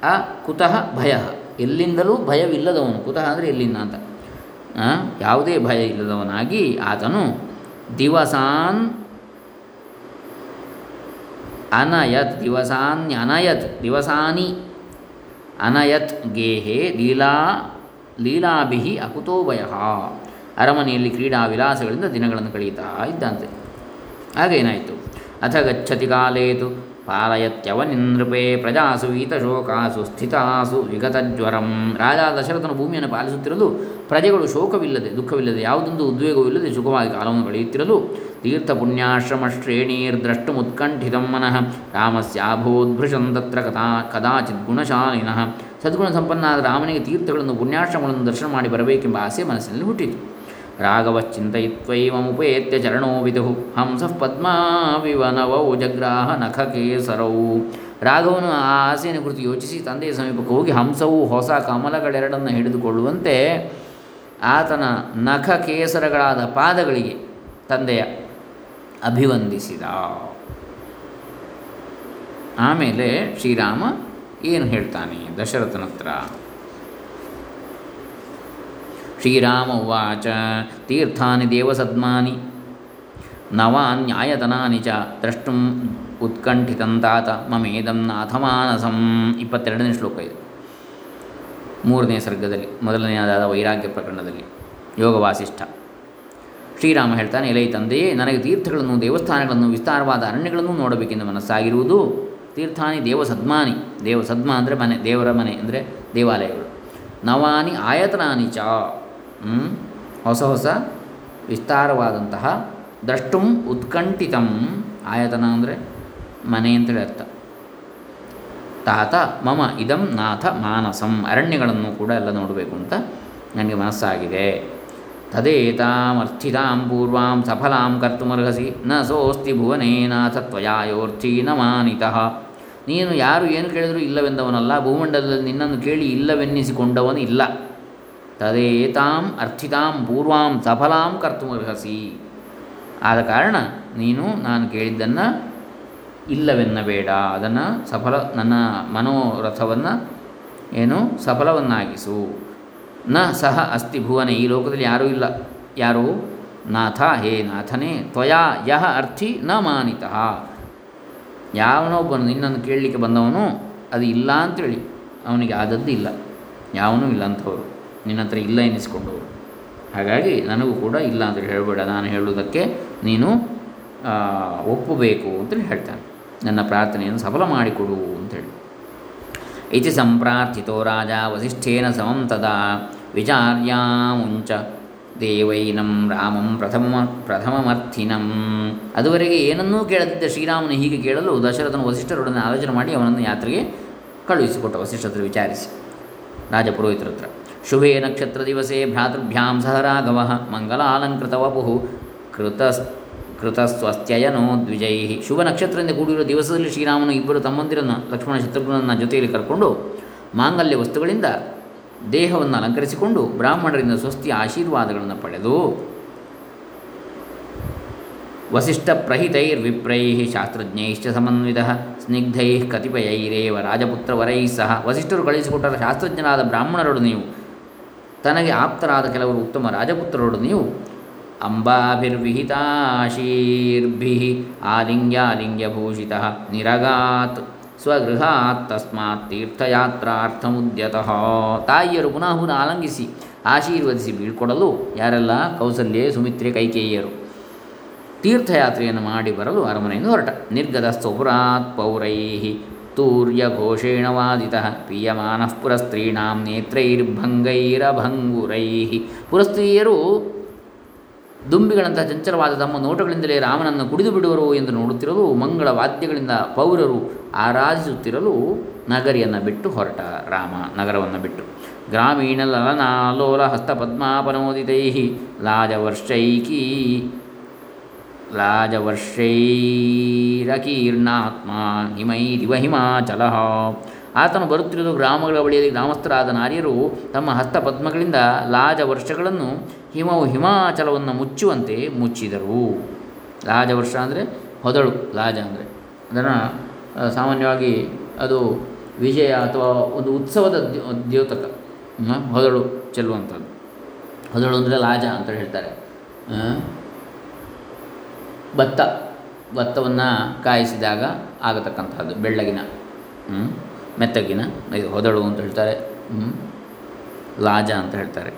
ಆ ಕುತಃ ಭಯ. ಎಲ್ಲಿಂದಲೂ ಭಯವಿಲ್ಲದವನು. ಕುತಃ ಅಂದರೆ ಎಲ್ಲಿಂದ ಅಂತ? ಯಾವುದೇ ಭಯ ಇಲ್ಲದವನಾಗಿ ಆತನು ದಿವಸಾನ್ ಅನಯತ್ ದಿವಸಾನ್ಯನಯತ್ ದಿವಸಾನಿ ಅನಯತ್ ಗೇಹೆ ಲೀಲಾ ಲೀಲಾಭಿ ಅಕುತೋ ಭಯ ಅರಮನೆಯಲ್ಲಿ ಕ್ರೀಡಾ ವಿಲಾಸಗಳಿಂದ ದಿನಗಳನ್ನು ಕಳೆಯುತ್ತಾ ಇದ್ದಂತೆ. ಹಾಗೇನಾಯಿತು? ಅಥ ಗಚ್ಚತಿ ಕಾಲೇತು. ಪಾಲಯತ್ಯವನಿನೃಪೇ ಪ್ರಜಾಸು ವೀತಶೋಕಾಸು ಸ್ಥಿತಾಸು ವಿಗತಜ್ವರಂ. ರಾಜ ದಶರಥನ ಭೂಮಿಯನ್ನು ಪಾಲಿಸುತ್ತಿರಲು ಪ್ರಜೆಗಳು ಶೋಕವಿಲ್ಲದೆ, ದುಃಖವಿಲ್ಲದೆ, ಯಾವುದೊಂದು ಉದ್ವೇಗವಿಲ್ಲದೆ ಸುಖವಾಗಿ ಕಾಲವನ್ನು ಕಳೆಯುತ್ತಿರಲು ತೀರ್ಥ ಪುಣ್ಯಾಶ್ರಮ ಶ್ರೇಣೀರ್ದ್ರಷ್ಟು ಮುತ್ಕಂಠಿತ ಮನಃ ರಾಮಸ್ಯಾಭೂದ್ಭೃಶಂ ತತ್ರ ಕಥಾ ಕದಾಚಿತ್ ಗುಣಶಾಲಿನಃ. ಸದ್ಗುಣ ಸಂಪನ್ನಾದ ರಾಮನಿಗೆ ತೀರ್ಥಗಳನ್ನು, ಪುಣ್ಯಾಶ್ರಮಗಳನ್ನು ದರ್ಶನ ಮಾಡಿ ಬರಬೇಕೆಂಬ ಆಸೆ ಮನಸ್ಸಿನಲ್ಲಿ ಹುಟ್ಟಿತು. ರಾಘವಶ್ಚಿಂತಯಿತ್ವೈವಮುಪೇತ್ಯ ಚರಣೋ ವಿದುಹು ಹಂಸ ಪದ್ಮಾವಿವನವೌ ಜಗ್ರಾಹ ನಖಕೇಸರೌ ರಾಘವನು ಆ ಆಸೆಯನ್ನು ಕುರಿತು ಯೋಚಿಸಿ ತಂದೆಯ ಸಮೀಪಕ್ಕೆ ಹೋಗಿ ಹಂಸವು ಹೊಸ ಕಮಲಗಳೆರಡನ್ನು ಹಿಡಿದುಕೊಳ್ಳುವಂತೆ ಆತನ ನಖ ಕೇಸರಗಳಾದ ಪಾದಗಳಿಗೆ ತಂದೆಯ ಅಭಿವಂದಿಸಿದ. ಆಮೇಲೆ ಶ್ರೀರಾಮ ಏನು ಹೇಳ್ತಾನೆ ದಶರಥನ ಹತ್ರ ಶ್ರೀರಾಮ ಉವಾಚ. ತೀರ್ಥಾನಿ ದೇವಸದ್ಮಾನಿ. ನವಾನ್ಯಾಯತನಾನಿ ಚ ದ್ರಷ್ಟುಂ ಉತ್ಕಂಠಿತಂತಾತ ಮಮೇದಂ ನಾಥಮಾನಸಂ. ಇಪ್ಪತ್ತೆರಡನೇ ಶ್ಲೋಕ ಇದು. ಮೂರನೇ ಸರ್ಗದಲ್ಲಿ, ಮೊದಲನೆಯದಾದ ವೈರಾಗ್ಯ ಪ್ರಕರಣದಲ್ಲಿ. ಯೋಗ ವಾಸಿಷ್ಠ ಶ್ರೀರಾಮ ಹೇಳ್ತಾನೆ, ಎಲೈ ತಂದೆಯೇ ನನಗೆ ತೀರ್ಥಗಳನ್ನು, ದೇವಸ್ಥಾನಗಳನ್ನು, ವಿಸ್ತಾರವಾದ ಅರಣ್ಯಗಳನ್ನು ನೋಡಬೇಕೆಂದು ಮನಸ್ಸಾಗಿರುವುದು ತೀರ್ಥಾನಿ ದೇವಸದ್ಮಾನಿ. ದೇವಸದ್ಮ ಅಂದರೆ ಮನೆ, ದೇವರ ಮನೆ ಅಂದರೆ ದೇವಾಲಯಗಳು. ನವಾನಿ ಆಯತನಾನಿ ಚ. ಹೊಸ ಹೊಸ ವಿಸ್ತಾರವಾದಂತಹ ದ್ರಷ್ಟುಂ ಉತ್ಕಂಠಿತಂ ಆಯತನ ಅಂದರೆ ಮನೆ ಅಂತೇಳಿ ಅರ್ಥ. ತಾತ ಮಮ ಇದಂ ನಾಥ ಮಾನಸಂ ಅರಣ್ಯಗಳನ್ನು ಕೂಡ ಎಲ್ಲ ನೋಡಬೇಕು ಅಂತ ನನಗೆ ಮನಸ್ಸಾಗಿದೆ. ತದೇತಾಮರ್ಥಿತಾಂ ಪೂರ್ವಾಂ ಸಫಲಾಂ ಕರ್ತುಮರ್ಹಸಿ ನ ಸೋಸ್ತಿ ಭುವನೇನಾಥ ತ್ವಯಾಯೋರ್ಥಿ ನ ಮಾನಿತಃ. ನೀನು ಯಾರು ಏನು ಕೇಳಿದರೂ ಇಲ್ಲವೆಂದವನಲ್ಲ, ಭೂಮಂಡಲದಲ್ಲಿ ನಿನ್ನನ್ನು ಕೇಳಿ ಇಲ್ಲವೆನ್ನಿಸಿಕೊಂಡವನು ಇಲ್ಲ ತದೇತಾಂ ಅರ್ಥಿತಾಂ ಪೂರ್ವಾಂ ಸಫಲಾಂ ಕರ್ತುಮರ್ಹಸಿ ಆದ ಕಾರಣ ನೀನು ನಾನು ಕೇಳಿದ್ದನ್ನು ಇಲ್ಲವೆನ್ನಬೇಡ. ಅದನ್ನು ಸಫಲ, ನನ್ನ ಮನೋರಥವನ್ನು ಏನು ಸಫಲವನ್ನಾಗಿಸು. ನ ಸಹ ಅಸ್ತಿ ಭುವನೆ ಈ ಲೋಕದಲ್ಲಿ ಯಾರೂ ಇಲ್ಲ. ಯಾರು? ನಾಥ, ಹೇ ನಾಥನೇ, ತ್ವಯಾ ಯಹ ಅರ್ಥಿ ನ ಮಾನಿತ. ಯಾವನೊಬ್ಬನು ನಿನ್ನನ್ನು ಕೇಳಲಿಕ್ಕೆ ಬಂದವನು ಅದು ಇಲ್ಲ ಅಂತೇಳಿ. ಅವನಿಗೆ ಆದದ್ದು ಇಲ್ಲ. ಯಾವನೂ ಇಲ್ಲ ಅಂಥವ್ರು ನಿನ್ನ ಹತ್ರ ಇಲ್ಲ ಎನಿಸ್ಕೊಂಡು. ಹಾಗಾಗಿ ನನಗೂ ಕೂಡ ಇಲ್ಲ ಅಂತ ಹೇಳಬೇಡ. ನಾನು ಹೇಳುವುದಕ್ಕೆ ನೀನು ಒಪ್ಪಬೇಕು ಅಂತೇಳಿ ಹೇಳ್ತಾನೆ. ನನ್ನ ಪ್ರಾರ್ಥನೆಯನ್ನು ಸಫಲ ಮಾಡಿಕೊಡು ಅಂತೇಳಿ ಇತಿ ಸಂಪ್ರಾರ್ಥಿತೋ ರಾಜ ವಸಿಷ್ಠೇನ ಸಮಂ ತದಾ ವಿಚಾರ್ಯಾಮುಂಚ ದೇವೈನಂ ರಾಮಂ ಪ್ರಥಮ, ಪ್ರಥಮಮರ್ಥಿನಂ. ಅದುವರೆಗೆ ಏನನ್ನೂ ಕೇಳದಿದ್ದ ಶ್ರೀರಾಮನು ಹೀಗೆ ಕೇಳಲು ದಶರಥನು ವಸಿಷ್ಠರೊಡನೆ ಆಲೋಚನೆ ಮಾಡಿ ಅವನನ್ನು ಯಾತ್ರೆಗೆ ಕಳುಹಿಸಿಕೊಟ್ಟ. ವಸಿಷ್ಠರ ವಿಚಾರಿಸಿ. ರಾಜಪುರೋಹಿತರ ಹತ್ರ. ಶುಭೇ ನಕ್ಷತ್ರ ದಿವಸೇ ಭ್ರಾತೃಭ್ಯಾಂ ಸಹ ರಾಘವ ಮಂಗಲಾಲಂಕೃತ ವಪು ಕೃತ ಕೃತಸ್ವಸ್ತ್ಯಯನೋ ದ್ವಿಜೈ ಶುಭ ನಕ್ಷತ್ರದಿಂದ ಕೂಡಿರುವ ದಿವಸದಲ್ಲಿ ಶ್ರೀರಾಮನು ಇಬ್ಬರು ತಮ್ಮಂದಿರನ್ನು ಲಕ್ಷ್ಮಣ ಶತ್ರುಘ್ನನ ಜೊತೆಯಲ್ಲಿ ಕರ್ಕೊಂಡು ಮಾಂಗಲ್ಯ ವಸ್ತುಗಳಿಂದ ದೇಹವನ್ನು ಅಲಂಕರಿಸಿಕೊಂಡು ಬ್ರಾಹ್ಮಣರಿಂದ ಸ್ವಸ್ತಿ ಆಶೀರ್ವಾದಗಳನ್ನು ಪಡೆದು ವಸಿಷ್ಠ ಪ್ರಹಿತೈರ್ವಿಪ್ರೈ ಶಾಸ್ತ್ರಜ್ಞೈಶ್ಚ ಸಮನ್ವಿತ ಸ್ನಿಗ್ಧೈ ಕತಿಪಯೈರೇವ ರಾಜಪುತ್ರವರೈ ಸಹ ವಸಿಷ್ಠರು ಕಳುಹಿಸಿಕೊಟ್ಟರ ಶಾಸ್ತ್ರಜ್ಞರಾದ ಬ್ರಾಹ್ಮಣರೊಡನೆಯೂ ತನಗೆ ಆಪ್ತರಾದ ಕೆಲವರು ಉತ್ತಮ ರಾಜಪುತ್ರರೊಡನೆಯೂ ಅಂಬಾಭಿರ್ವಿಹಿತಾಶೀರ್ಭಿ ಆಲಿಂಗ್ಯಾಲಿಂಗ್ಯಭೂಷಿತ ನಿರಗಾತ್ ಸ್ವಗೃಹಾತ್ ತಸ್ಮಾತ್ ತೀರ್ಥಯಾತ್ರಾರ್ಥಮುದ್ಯತಃ. ತಾಯಿಯರು ಪುನಃ ಪುನಃ ಆಲಂಗಿಸಿ ಆಶೀರ್ವದಿಸಿ ಬೀಳ್ಕೊಡಲು ಯಾರೆಲ್ಲ ಕೌಸಲ್ಯೆ ಸುಮಿತ್ರೆ ಕೈಕೇಯಿಯರು ತೀರ್ಥಯಾತ್ರೆಯನ್ನು ಮಾಡಿ ಬರಲು ಅರಮನೆಯನ್ನು ಹೊರಟ. ನಿರ್ಗತಸ್ಥಪುರಾತ್ ಪೌರೈ ತೂರ್ಯಘೋಷೇಣ ವಾದಿ ಪುರಸ್ತ್ರೀಣಾಂ ನೇತ್ರೈರ್ಭಂಗೈರಭಂಗುರೈ. ಪುರಸ್ತ್ರೀಯರು ದುಂಬಿಗಳಂತಹ ಚಂಚಲವಾದ ತಮ್ಮ ನೋಟಗಳಿಂದಲೇ ರಾಮನನ್ನು ಕುಡಿದು ಬಿಡುವರು ಎಂದು ನೋಡುತ್ತಿರಲು ಮಂಗಳ ವಾದ್ಯಗಳಿಂದ ಪೌರರು ಆರಾಧಿಸುತ್ತಿರಲು ನಗರಿಯನ್ನು ಬಿಟ್ಟು ಹೊರಟ ರಾಮ ನಗರವನ್ನು ಬಿಟ್ಟು. ಗ್ರಾಮೀಣ ಲಲನಾಲೋಲ ಹಸ್ತಪದ್ಮಾಪನೋದಿತೈ ಲಾಜವರ್ಷೈಕೀ ಲಾಜವರ್ಷೈರಕೀರ್ಣಾತ್ಮ ಹಿಮೈರಿವ ಹಿಮಾಚಲ. ಆತನು ಬರುತ್ತಿರುವುದು ಗ್ರಾಮಗಳ ಬಳಿಯಲ್ಲಿ ಗ್ರಾಮಸ್ಥರಾದ ನಾರಿಯರು ತಮ್ಮ ಹಸ್ತಪದ್ಮಗಳಿಂದ ಲಾಜ ವರ್ಷಗಳನ್ನು ಹಿಮವು ಹಿಮಾಚಲವನ್ನು ಮುಚ್ಚುವಂತೆ ಮುಚ್ಚಿದರು. ಲಾಜವರ್ಷ ಅಂದರೆ ಹೊದಳು ಲಾಜ ಅಂದರೆ. ಅದನ್ನು ಸಾಮಾನ್ಯವಾಗಿ ಅದು ವಿಜಯ ಅಥವಾ ಒಂದು ಉತ್ಸವದ ದ್ಯೋ ದ್ಯೋತಕ ಹ್ಮ್, ಹೊದಳು ಚೆಲ್ಲುವಂಥದ್ದು. ಹೊದಳು ಅಂದರೆ ಲಾಜ ಅಂತ ಹೇಳ್ತಾರೆ. ಭತ್ತ ಭತ್ತವನ್ನು ಕಾಯಿಸಿದಾಗ ಆಗತಕ್ಕಂಥದ್ದು ಬೆಳ್ಳಗಿನ ಮೆತ್ತಗಿನ, ಇದು ಹೊದಳು ಅಂತ ಹೇಳ್ತಾರೆ ಲಾಜ ಅಂತ ಹೇಳ್ತಾರೆ.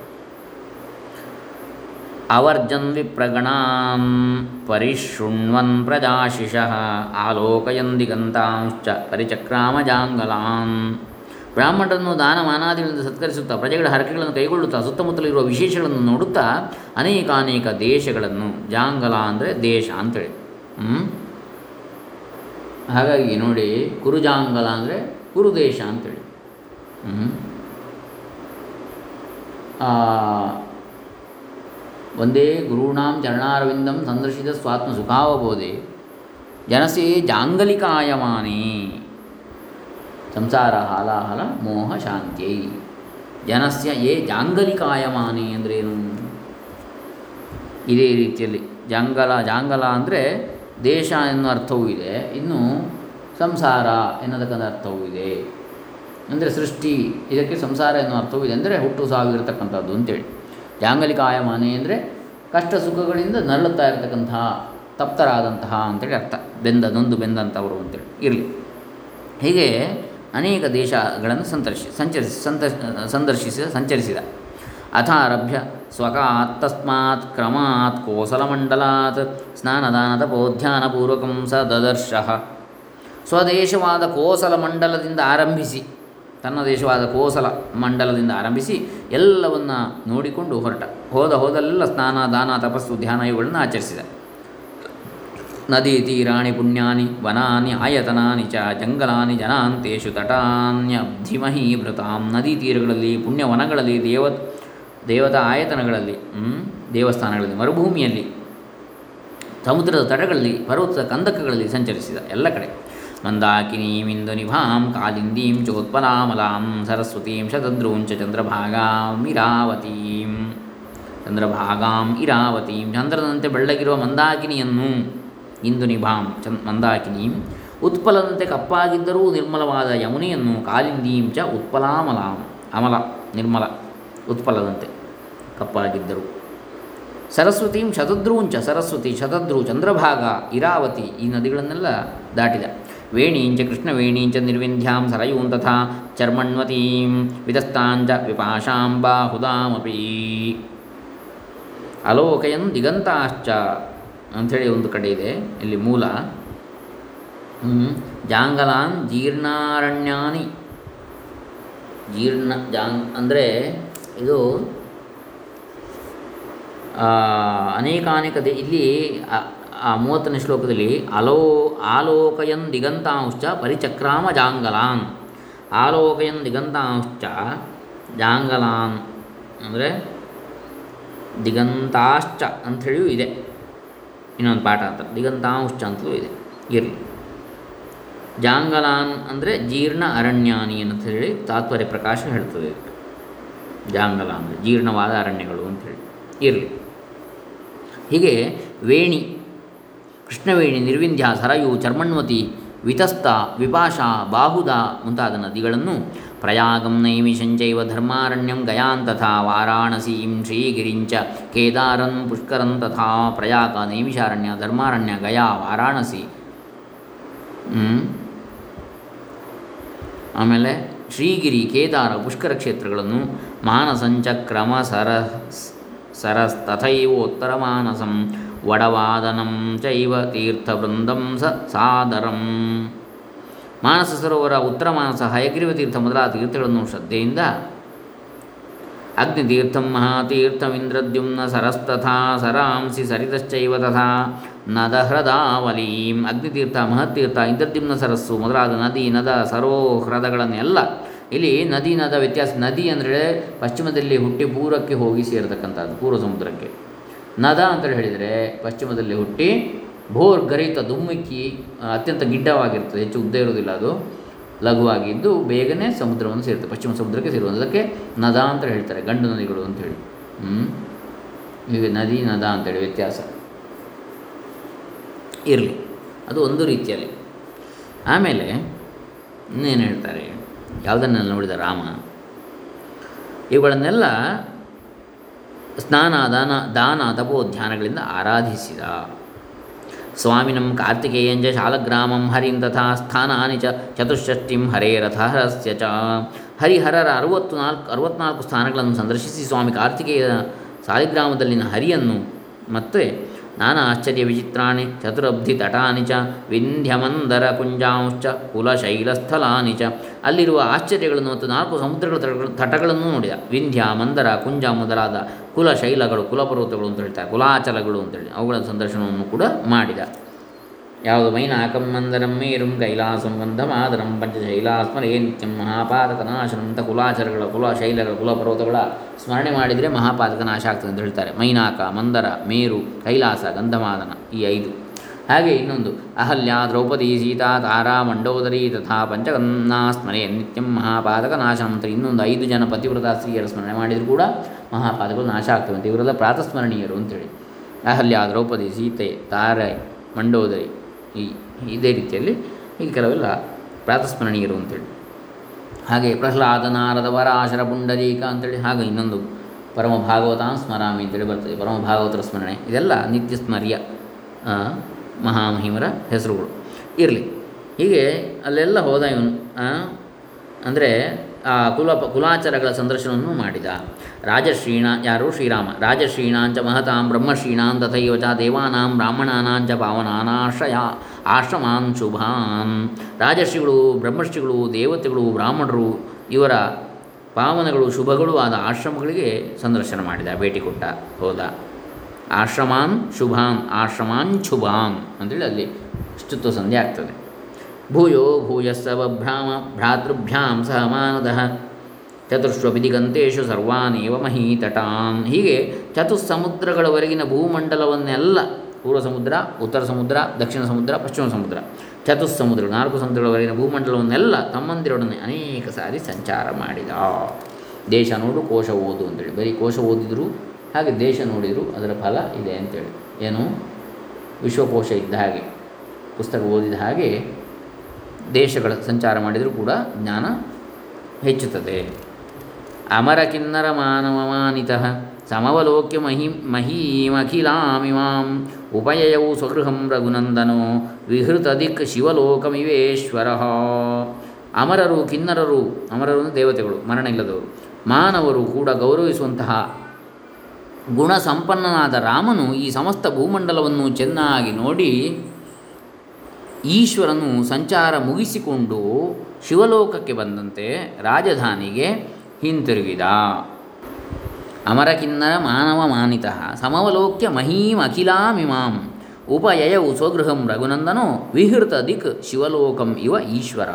ಅವರ್ಜನ್ ವಿಪ್ರಗಣಾಂ ಪರಿಶೃಣ್ವನ್ ಪ್ರಜಾಶಿಷ ಆಲೋಕಯನ್ ಪರಿಚಕ್ರಾಮಜಾಂಗಲಾಂ. ಬ್ರಾಹ್ಮಣರನ್ನು ದಾನ ಮಾನಾದಿಗಳಿಂದ ಸತ್ಕರಿಸುತ್ತಾ ಪ್ರಜೆಗಳ ಹರಕೆಗಳನ್ನು ಕೈಗೊಳ್ಳುತ್ತಾ ಸುತ್ತಮುತ್ತಲಿರುವ ವಿಶೇಷಗಳನ್ನು ನೋಡುತ್ತಾ ಅನೇಕಾನೇಕ ದೇಶಗಳನ್ನು, ಜಾಂಗಲ ಅಂದರೆ ದೇಶ ಅಂತೇಳಿ. ಹ್ಞೂ ಹಾಗಾಗಿ ನೋಡಿ, ಕುರುಜಾಂಗಲ ಅಂದರೆ ಕುರುದೇಶ ಅಂತೇಳಿ. ಒಂದೇ ಗುರುಣಾಂ ಚರಣಾರವಿಂದಂ ಸಂದರ್ಶಿತ ಸ್ವಾತ್ಮ ಸುಖಾವಬೋಧೆ ಜನಸೇ ಜಾಂಗಲಿಕಾಯಮಾನೇ ಸಂಸಾರ ಹಾಲಾಹಲ ಮೋಹ ಶಾಂತ್ಯೈ ಜನಸ್ಯ ಯೇ ಜಾಂಗಲಿಕಾಯಮಾನೆ ಏನು? ಇದೇ ರೀತಿಯಲ್ಲಿ ಜಾಂಗಲ ಜಾಂಗಲ ಅಂದರೆ ದೇಶ ಎನ್ನುವ ಅರ್ಥವೂ ಇದೆ, ಇನ್ನು ಸಂಸಾರ ಎನ್ನತಕ್ಕಂಥ ಅರ್ಥವೂ ಇದೆ. ಅಂದರೆ ಸೃಷ್ಟಿ, ಇದಕ್ಕೆ ಸಂಸಾರ ಎನ್ನುವ ಅರ್ಥವೂ ಇದೆ ಅಂದರೆ ಹುಟ್ಟು ಸಾವಿರತಕ್ಕಂಥದ್ದು ಅಂತೇಳಿ. ಜಾಂಗಲಿಕಾಯಮಾನೆ ಅಂದರೆ ಕಷ್ಟ ಸುಖಗಳಿಂದ ನರಳುತ್ತಾ ಇರತಕ್ಕಂತಹ ತಪ್ತರಾದಂತಹ ಅಂತೇಳಿ ಅರ್ಥ. ಬೆಂದ ನೊಂದು ಬೆಂದಂಥವರು ಅಂತೇಳಿ ಇರಲಿ. ಹೀಗೆ ಅನೇಕ ದೇಶಗಳನ್ನು ಸಂದರ್ಶಿ, ಸಂಚರಿಸಿ ಸಂತ ಸಂದರ್ಶಿಸಿದ, ಸಂಚರಿಸಿದ. ಅಥಾರಭ್ಯ ಸ್ವಕಾತ್ ತಸ್ಮಾತ್ ಕ್ರಮಾತ್ ಕೋಸಲಮಂಡಲಾತ್ ಸ್ನಾನದಾನತಪೋಧ್ಯಾನಪೂರ್ವಕಂ ಸ ದದರ್ಶ. ಸ್ವದೇಶವಾದ ಕೋಸಲ ಮಂಡಲದಿಂದ ಆರಂಭಿಸಿ, ತನ್ನ ದೇಶವಾದ ಕೋಸಲ ಮಂಡಲದಿಂದ ಆರಂಭಿಸಿ ಎಲ್ಲವನ್ನು ನೋಡಿಕೊಂಡು ಹೊರಟ. ಹೋದ ಹೋದಲ್ಲೆಲ್ಲ ಸ್ನಾನ ದಾನ ತಪಸ್ಸು, ಧ್ಯಾನ ಇವುಗಳನ್ನು ಆಚರಿಸಿದ. ನದಿ ತೀರಾಣಿ ಪುಣ್ಯಾನಿ ವನಾನಿ ಆಯತನಾನಿ ಚ ಜಂಗಲಾನಿ ಜನಾಂತೇಶು ವೃತಾಂ ನದಿ ತೀರಗಳಲ್ಲಿ, ಪುಣ್ಯವನಗಳಲ್ಲಿ ದೇವ ದೇವತಾ ಆಯತನಗಳಲ್ಲಿ ದೇವಸ್ಥಾನಗಳಲ್ಲಿ, ಮರುಭೂಮಿಯಲ್ಲಿ, ಸಮುದ್ರದ ತಟಗಳಲ್ಲಿ, ಪರ್ವತದ ಕಂದಕಗಳಲ್ಲಿ ಸಂಚರಿಸಿದ ಎಲ್ಲ ಕಡೆ. ಮಂದಾಕಿನೀಮಿಂದು ನಿಭಾಂ, ಕಾಲಿಂದೀಂ, ಚೋತ್ಪಲಾಮಲಾಂ, ಸರಸ್ವತೀಂ ಶತದ್ರೂಂಚ ಚಂದ್ರಭಾಗಾಂ, ಇರಾವತೀಂ. ಚಂದ್ರಭಾಗಾಂ, ಇರಾವತೀಂ, ಚಂದ್ರನಂತೆ ಬೆಳ್ಳಗಿರುವ ಮಂದಾಕಿನಿಯನ್ನು ಇಂದು ನಿಭಾಂ ಚಂದ್ ಮಂದಾಕಿನೀಂ. ಉತ್ಪಲದಂತೆ ಕಪ್ಪಾಗಿದ್ದರೂ ನಿರ್ಮಲವಾದ ಯಮುನೆಯನ್ನು ಕಾಲಿಂದೀಂ ಚ ಉತ್ಪಲಾಮಲಾಂ. ಅಮಲ, ನಿರ್ಮಲ, ಉತ್ಪಲದಂತೆ ಕಪ್ಪಾಗಿದ್ದರು. ಸರಸ್ವತೀಂ ಶತದ್ರೂಂಚ ಸರಸ್ವತಿ ಶತದ್ರು ಚಂದ್ರಭಾಗ, ಇರಾವತಿ ಈ ನದಿಗಳನ್ನೆಲ್ಲ ದಾಟಿದ. ವೇಣೀಂಚ ಕೃಷ್ಣವೇಣೀಂಚ ನಿರ್ವಿಂಧ್ಯಾಂ ಸರಯೂಂ ತಥಾ ಚರ್ಮಣ್ವತೀಂ. ವಿತಸ್ತಾಂಚ ವಿಪಾಶಾಂ ಬಾಹುದಾಮಪಿ. ಅಲೋಕಯನ್ ದಿಗಂತಾಶ್ಚ ಅಂಥೇಳಿ ಒಂದು ಕಡೆ ಇದೆ. ಇಲ್ಲಿ ಮೂಲ. ಜಾಂಗಲಾನ್ ಜೀರ್ಣಾರಣ್ಯಾನಿ. ಜೀರ್ಣ ಜಾಂಗ್ ಅಂದರೆ ಇದು ಅನೇಕಾನೇಕ ಇಲ್ಲಿ ಆ ಮೂವತ್ತನೇ ಶ್ಲೋಕದಲ್ಲಿ ಅಲೋ ಆಲೋಕಯನ್ ದಿಗಂತಾಂಶ್ಚ ಪರಿಚಕ್ರಾಮ ಜಾಂಗಲಾನ್. ಆಲೋಕಯನ್ ದಿಗಂತಾಂಶ್ಚ ಜಾಂಗಲಾನ್. ಅಂದರೆ ದಿಗಂತಾಶ್ಚ ಅಂಥೇಳಿಯೂ ಇದೆ. ಇನ್ನೊಂದು ಪಾಠ ಅಂತ. ದಿಗಂತಾಂಶ ಅಂತಲೂ ಇದೆ. ಇರಲಿ. ಜಾಂಗಲಾನ್ ಅಂದರೆ ಜೀರ್ಣ ಅರಣ್ಯಾನಿ ಅಂತ ಹೇಳಿ ತಾತ್ಪರ್ಯ ಪ್ರಕಾಶ ಹೇಳ್ತದೆ. ಜಾಂಗಲ ಅಂದರೆ ಜೀರ್ಣವಾದ ಅರಣ್ಯಗಳು ಅಂಥೇಳಿ ಇರಲಿ. ಹೀಗೆ ವೇಣಿ, ಕೃಷ್ಣವೇಣಿ ನಿರ್ವಿಂಧ್ಯ ಸರಯು ಚರ್ಮಣ್ವತಿ ವಿತಸ್ತ ವಿಪಾಶ, ಬಾಹುದ ಮುಂತಾದ ನದಿಗಳನ್ನು ಪ್ರಯಾಗಂ ನೈಮಿಷಂಚೈವ ಧರ್ಮಾರಣ್ಯಂ ಗಯಾನ್ ತಥಾ ವಾರಾಣಸೀಂ ಶ್ರೀಗಿರಿಂಚ ಕೇದಾರಂ ಪುಷ್ಕರನ್ ತಥಾ ಪ್ರಯಾಗ ನೈಮಿಷಾರಣ್ಯ ಧರ್ಮಾರಣ್ಯ ಗಯಾ ವಾರಾಣಸಿ. ಆಮೇಲೆ ಶ್ರೀಗಿರಿ ಕೇದಾರ ಪುಷ್ಕರ ಕ್ಷೇತ್ರಗಳನ್ನು ಮಾನಸಂಚ ಕ್ರಮ ಸರ ಉತ್ತರ ಮಾನಸಂ ವಡವಾದನಂ ಚೈವ ತೀರ್ಥವೃಂದಂ ಸ ಸಾದರಂ ಮಾನಸ ಸರೋವರ ಉತ್ತರ ಮಾನಸ ಹಯಗ್ರೀವ ತೀರ್ಥ ಮೊದಲಾದ ತೀರ್ಥಗಳನ್ನು ಶ್ರದ್ಧೆಯಿಂದ ಅಗ್ನಿತೀರ್ಥಂ ಮಹಾತೀರ್ಥಮಿಂದ್ರದ್ಯುಮ್ನ ಸರಸ್ತಥಾ ಸರಾಂಸಿ ಸರಿತಶ್ಚೈವ ತಥಾ ನದಹ್ರದಾವಲೀಂ. ಅಗ್ನಿತೀರ್ಥ, ಮಹತ್ತೀರ್ಥ, ಇಂದ್ರದ್ಯುಮ್ನ ಸರಸ್ಸು ಮೊದಲಾದ ನದಿ, ನದ, ಸರೋ, ಹ್ರದಗಳನ್ನೆಲ್ಲ ಇಲ್ಲಿ ನದಿ, ನದ ವ್ಯತ್ಯಾಸ, ನದಿ ಅಂದರೆ ಪಶ್ಚಿಮದಲ್ಲಿ ಹುಟ್ಟಿ ಪೂರ್ವಕ್ಕೆ ಹೋಗಿ ಸೇರತಕ್ಕಂಥದ್ದು ಪೂರ್ವ ಸಮುದ್ರಕ್ಕೆ. ನದ ಅಂತ ಹೇಳಿದರೆ ಪಶ್ಚಿಮದಲ್ಲಿ ಹುಟ್ಟಿ ಭೋರ್ ಗರಿತ ಧುಮ್ಮಿಕ್ಕಿ ಅತ್ಯಂತ ಗಿಡ್ಡವಾಗಿರ್ತದೆ, ಹೆಚ್ಚು ಉದ್ದ ಇರುವುದಿಲ್ಲ ಅದು. ಲಘುವಾಗಿದ್ದು ಬೇಗನೆ ಸಮುದ್ರವನ್ನು ಸೇರುತ್ತೆ, ಪಶ್ಚಿಮ ಸಮುದ್ರಕ್ಕೆ ಸೇರುವಂಥ ಅದಕ್ಕೆ ನದ ಅಂತ ಹೇಳ್ತಾರೆ, ಗಂಡು ನದಿಗಳು ಅಂತೇಳಿ ಹ್ಞೂ ಈಗ ನದಿ, ನದ ಅಂತೇಳಿ ವ್ಯತ್ಯಾಸ. ಇರಲಿ. ಅದು ಒಂದು ರೀತಿಯಲ್ಲಿ. ಆಮೇಲೆ ಇನ್ನೇನು ಹೇಳ್ತಾರೆ? ಯಾವುದನ್ನೆಲ್ಲ ನೋಡಿದ ರಾಮ? ಇವುಗಳನ್ನೆಲ್ಲ ಸ್ನಾನ ದಾನ ದಾನ, ತಪೋ ಧ್ಯಾನಗಳಿಂದ ಆರಾಧಿಸಿದ. ಸ್ವಾಮಿನಂ ಕಾರ್ತಿಕೇಯಂಚ ಶಾಲಗ್ರಾಮಂ ಹರಿಂ ತಥಾ ಸ್ಥಾನಾನಿ ಚ ಹರೇ ರಥಹರಸ್ಯ ಚ. ಹರಿಹರರ ಅರವತ್ತು ನಾಲ್ಕು ಅರವತ್ನಾಲ್ಕು ಸ್ಥಾನಗಳನ್ನು ಸಂದರ್ಶಿಸಿ ಸ್ವಾಮಿ ಕಾರ್ತಿಕೇಯ ಸಾಲಿಗ್ರಾಮದಲ್ಲಿನ ಹರಿಯನ್ನು ಮತ್ತು ನಾನಾ ಆಶ್ಚರ್ಯ ವಿಚಿತ್ರಾಣಿ ಚತುರಬ್ಧಿ ತಟಾನಿ ಚ ವಿಂಧ್ಯಮಂದರ ಕುಂಜಾಂಶ್ಚ ಕುಲಶೈಲಸ್ಥಲಾನಿ ಚ ಅಲ್ಲಿರುವ ಆಶ್ಚರ್ಯಗಳನ್ನು ಮತ್ತು ನಾಲ್ಕು ಸಮುದ್ರಗಳ ತಟಗಳು ತಟಗಳನ್ನು ನೋಡಿದ. ವಿಂಧ್ಯ, ಮಂದರ, ಕುಂಜ ಮೊದಲಾದ ಕುಲಶೈಲಗಳು, ಕುಲಪರ್ವತಗಳು ಅಂತ ಹೇಳ್ತಾರೆ, ಕುಲಾಚಲಗಳು ಅಂತೇಳಿ ಅವುಗಳ ಸಂದರ್ಶನವನ್ನು ಕೂಡ ಮಾಡಿದ. ಯಾವುದು ಮೈನಾಕಂ ಮಂದರಂ ಮೇರುಂ ಕೈಲಾಸಂ ವಂದಮಾದರಂ ಪಂಚಶೈಲಾಸ್ಮರೇ ನಿತ್ಯಂ ಮಹಾಪಾದಕ ನಾಶನಂತ ಕುಲಾಚರಗಳ ಕುಲ ಶೈಲಗಳ ಕುಲಪರ್ವತಗಳ ಸ್ಮರಣೆ ಮಾಡಿದರೆ ಮಹಾಪಾದಕ ನಾಶ ಆಗ್ತದೆ ಅಂತ ಹೇಳ್ತಾರೆ. ಮೈನಾಕ, ಮಂದರ, ಮೇರು, ಕೈಲಾಸ, ಗಂಧಮಾದನ ಈ ಐದು. ಹಾಗೆ ಇನ್ನೊಂದು, ಅಹಲ್ಯ, ದ್ರೌಪದಿ, ಸೀತಾ, ತಾರಾ, ಮಂಡೋದರಿ ತಥಾ ಪಂಚಗನ್ನಾ ಸ್ಮರೆ ನಿತ್ಯಂ ಮಹಾಪಾದಕ ನಾಶ ಅಂತ ಇನ್ನೊಂದು ಐದು ಜನ ಪತಿವ್ರತ ಸ್ತ್ರೀಯರ ಸ್ಮರಣೆ ಮಾಡಿದರೂ ಕೂಡ ಮಹಾಪಾದಕಗಳು ನಾಶ ಆಗ್ತವೆ. ಇವರೆಲ್ಲ ಪ್ರಾತಸ್ಮರಣೀಯರು ಅಂತೇಳಿ. ಅಹಲ್ಯ, ದ್ರೌಪದಿ, ಸೀತೆ, ತಾರೆ, ಮಂಡೋದರಿ ಈ ಇದೇ ರೀತಿಯಲ್ಲಿ ಈ ಕೆಲವೆಲ್ಲ ಪ್ರಾತಸ್ಮರಣೀಯರು ಅಂತೇಳಿ. ಹಾಗೆ ಪ್ರಹ್ಲಾದ ನಾರದ ವರಾಶರ ಪುಂಡರೀಕ ಅಂತೇಳಿ, ಹಾಗೆ ಇನ್ನೊಂದು ಪರಮ ಭಾಗವತಾಂ ಸ್ಮರಾಮಿ ಅಂತೇಳಿ ಬರ್ತದೆ. ಪರಮ ಭಾಗವತರ ಸ್ಮರಣೆ. ಇದೆಲ್ಲ ನಿತ್ಯ ಸ್ಮರ್ಯ ಮಹಾಮಹಿಮರ ಹೆಸರುಗಳು. ಇರಲಿ. ಹೀಗೆ ಅಲ್ಲೆಲ್ಲ ಹೋದ ಇವನು ಅಂದರೆ ಕುಲ, ಕುಲಾಚಾರಗಳ ಸಂದರ್ಶನವನ್ನು ಮಾಡಿದ. ರಾಜಶ್ರೀಣ, ಯಾರು? ಶ್ರೀರಾಮ. ರಾಜಶ್ರೀಣಾಂಚ ಮಹತಾಂ ಬ್ರಹ್ಮಶ್ರೀಣಾಂ ತಥೈವ ಚ ದೇವಾನಾಂ ಬ್ರಾಹ್ಮಣಾನಾಂಚ ಪಾವನಾನಾಶ್ರಯ ಆಶ್ರಮಾನ್ ಶುಭಾನ್ ರಾಜಶ್ರೀಗಳು, ಬ್ರಹ್ಮಶ್ರೀಗಳು, ದೇವತೆಗಳು, ಬ್ರಾಹ್ಮಣರು, ಇವರ ಪಾವನಗಳು, ಶುಭಗಳು ಆದ ಆಶ್ರಮಗಳಿಗೆ ಸಂದರ್ಶನ ಮಾಡಿದ, ಭೇಟಿ ಕೊಟ್ಟ, ಹೋದ. ಆಶ್ರಮಾನ್ ಶುಭಾನ್ ಆಶ್ರಮಾನ್ ಶುಭಾನ್ ಅಂತೇಳಿ ಅಲ್ಲಿ ಸ್ತುತ್ವ ಸಂಧಿ ಆಗ್ತದೆ ಭೂಯೋ ಭೂಯಸ್ಸ ಬಭ್ರಾಮ ಭ್ರಾತೃಭ್ಯಾಂ ಸಹ ಮಾನದ ಚತುರ್ಶ್ವಪಿ ದಿಗಂತೇಶು ಸರ್ವಾನೇವ ಮಹೀತಟಾನ್ ಹೀಗೆ ಚತುಸ್ಸಮುದ್ರಗಳವರೆಗಿನ ಭೂಮಂಡಲವನ್ನೆಲ್ಲ ಪೂರ್ವ ಸಮುದ್ರ ಉತ್ತರ ಸಮುದ್ರ ದಕ್ಷಿಣ ಸಮುದ್ರ ಪಶ್ಚಿಮ ಸಮುದ್ರ ಚತುಸ್ಸಮುದ್ರ ನಾಲ್ಕು ಸಮುದ್ರಗಳವರೆಗಿನ ಭೂಮಂಡಲವನ್ನೆಲ್ಲ ತಮ್ಮಂದಿರೊಡನೆ ಅನೇಕ ಸಾರಿ ಸಂಚಾರ ಮಾಡಿದ. ದೇಶ ನೋಡು, ಕೋಶ ಓದು ಅಂತೇಳಿ. ಬರೀ ಕೋಶ ಓದಿದ್ರು, ಹಾಗೆ ದೇಶ ನೋಡಿದರು ಅದರ ಫಲ ಇದೆ ಅಂತೇಳಿ. ಏನು? ವಿಶ್ವಕೋಶ ಇದ್ದ ಹಾಗೆ. ಪುಸ್ತಕ ಓದಿದ ಹಾಗೆ ದೇಶಗಳ ಸಂಚಾರ ಮಾಡಿದರೂ ಕೂಡ ಜ್ಞಾನ ಹೆಚ್ಚುತ್ತದೆ. ಅಮರ ಕಿನ್ನರ ಮಾನವಮಾನಿತ ಸಮವಲೋಕ್ಯ ಮಹಿ ಮಹೀಮಖಿಲಾಮಿಮಾಂ ಉಪಯಯೌ ಸ್ವಗೃಹಂ ರಘುನಂದನೋ ವಿಹೃತದಿಕ್ ಶಿವಲೋಕಮಿವೇಶ್ವರ. ಅಮರರು ಕಿನ್ನರರು, ಅಮರರು ದೇವತೆಗಳು ಮರಣ ಇಲ್ಲದವರು ಮಾನವರು ಕೂಡ ಗೌರವಿಸುವಂತಹ ಗುಣ ಸಂಪನ್ನನಾದ ರಾಮನು ಈ ಸಮಸ್ತ ಭೂಮಂಡಲವನ್ನು ಚೆನ್ನಾಗಿ ನೋಡಿ ಈಶ್ವರನು ಸಂಚಾರ ಮುಗಿಸಿಕೊಂಡು ಶಿವಲೋಕಕ್ಕೆ ಬಂದಂತೆ ರಾಜಧಾನಿಗೆ ಹಿಂತಿರುಗಿದ. ಅಮರಕಿನ್ನರ ಮಾನವ ಮಾನಿತ ಸಮವಲೋಕ್ಯ ಮಹೀಂ ಅಖಿಲಾಮಿಮಾಂ. ಉಪಯಯವು ಸ್ವಗೃಹಂ ರಘುನಂದನೋ ವಿಹೃತ ದಿಕ್ ಶಿವಲೋಕಂ ಇವ ಈಶ್ವರ.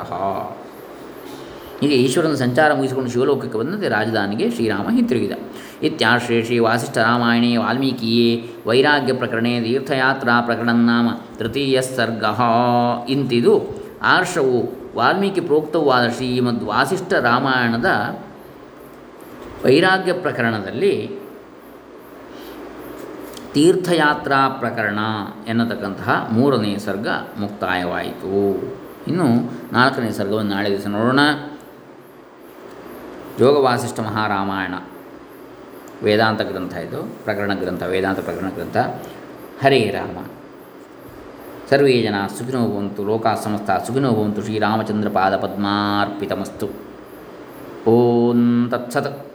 ಹೀಗೆ ಈಶ್ವರನ ಸಂಚಾರ ಮುಗಿಸಿಕೊಂಡು ಶಿವಲೋಕಕ್ಕೆ ಬಂದಂತೆ ರಾಜಧಾನಿಗೆ ಶ್ರೀರಾಮ ಹಿಂತಿರುಗಿದ. ಇತ್ಯಾಶ್ರೇ ಶ್ರೀ ವಾಸಿಷ್ಠ ರಾಮಾಯಣೆ ವಾಲ್ಮೀಕಿಯೇ ವೈರಾಗ್ಯ ಪ್ರಕರಣೆ ತೀರ್ಥಯಾತ್ರಾ ಪ್ರಕರಣ ನಾಮ ತೃತೀಯ ಸರ್ಗ ಇಂತಿದು ಆರ್ಷವು ವಾಲ್ಮೀಕಿ ಪ್ರೋಕ್ತವಾದ ಶ್ರೀಮದ್ ವಾಸಿಷ್ಠ ರಾಮಾಯಣದ ವೈರಾಗ್ಯ ಪ್ರಕರಣದಲ್ಲಿ ತೀರ್ಥಯಾತ್ರಾ ಪ್ರಕರಣ ಎನ್ನತಕ್ಕಂತಹ ಮೂರನೇ ಸರ್ಗ ಮುಕ್ತಾಯವಾಯಿತು. ಇನ್ನು ನಾಲ್ಕನೇ ಸರ್ಗವನ್ನು ನಾಳೆ ದಿವಸ ನೋಡೋಣ. ಯೋಗವಾಸಿಷ್ಠ ಮಹಾರಾಮಾಯಣ. ವೇದಾಂತ ಗ್ರಂಥ ಇದು ಪ್ರಕರಣ ಗ್ರಂಥ ವೇದಾಂತ ಪ್ರಕರಣ ಗ್ರಂಥ ಹರೇ ರಾಮ ಸರ್ವೇ ಜನ ಸುಖಿನೋ ಭವಂತು ಲೋಕಾ ಸಮಸ್ತ ಸುಖಿನೋ ಭವಂತು ಶ್ರೀರಾಮಚಂದ್ರ ಪಾದ ಪದ್ಮಾರ್ಪಿತಮಸ್ತು ಓಂ ತತ್ಸತ್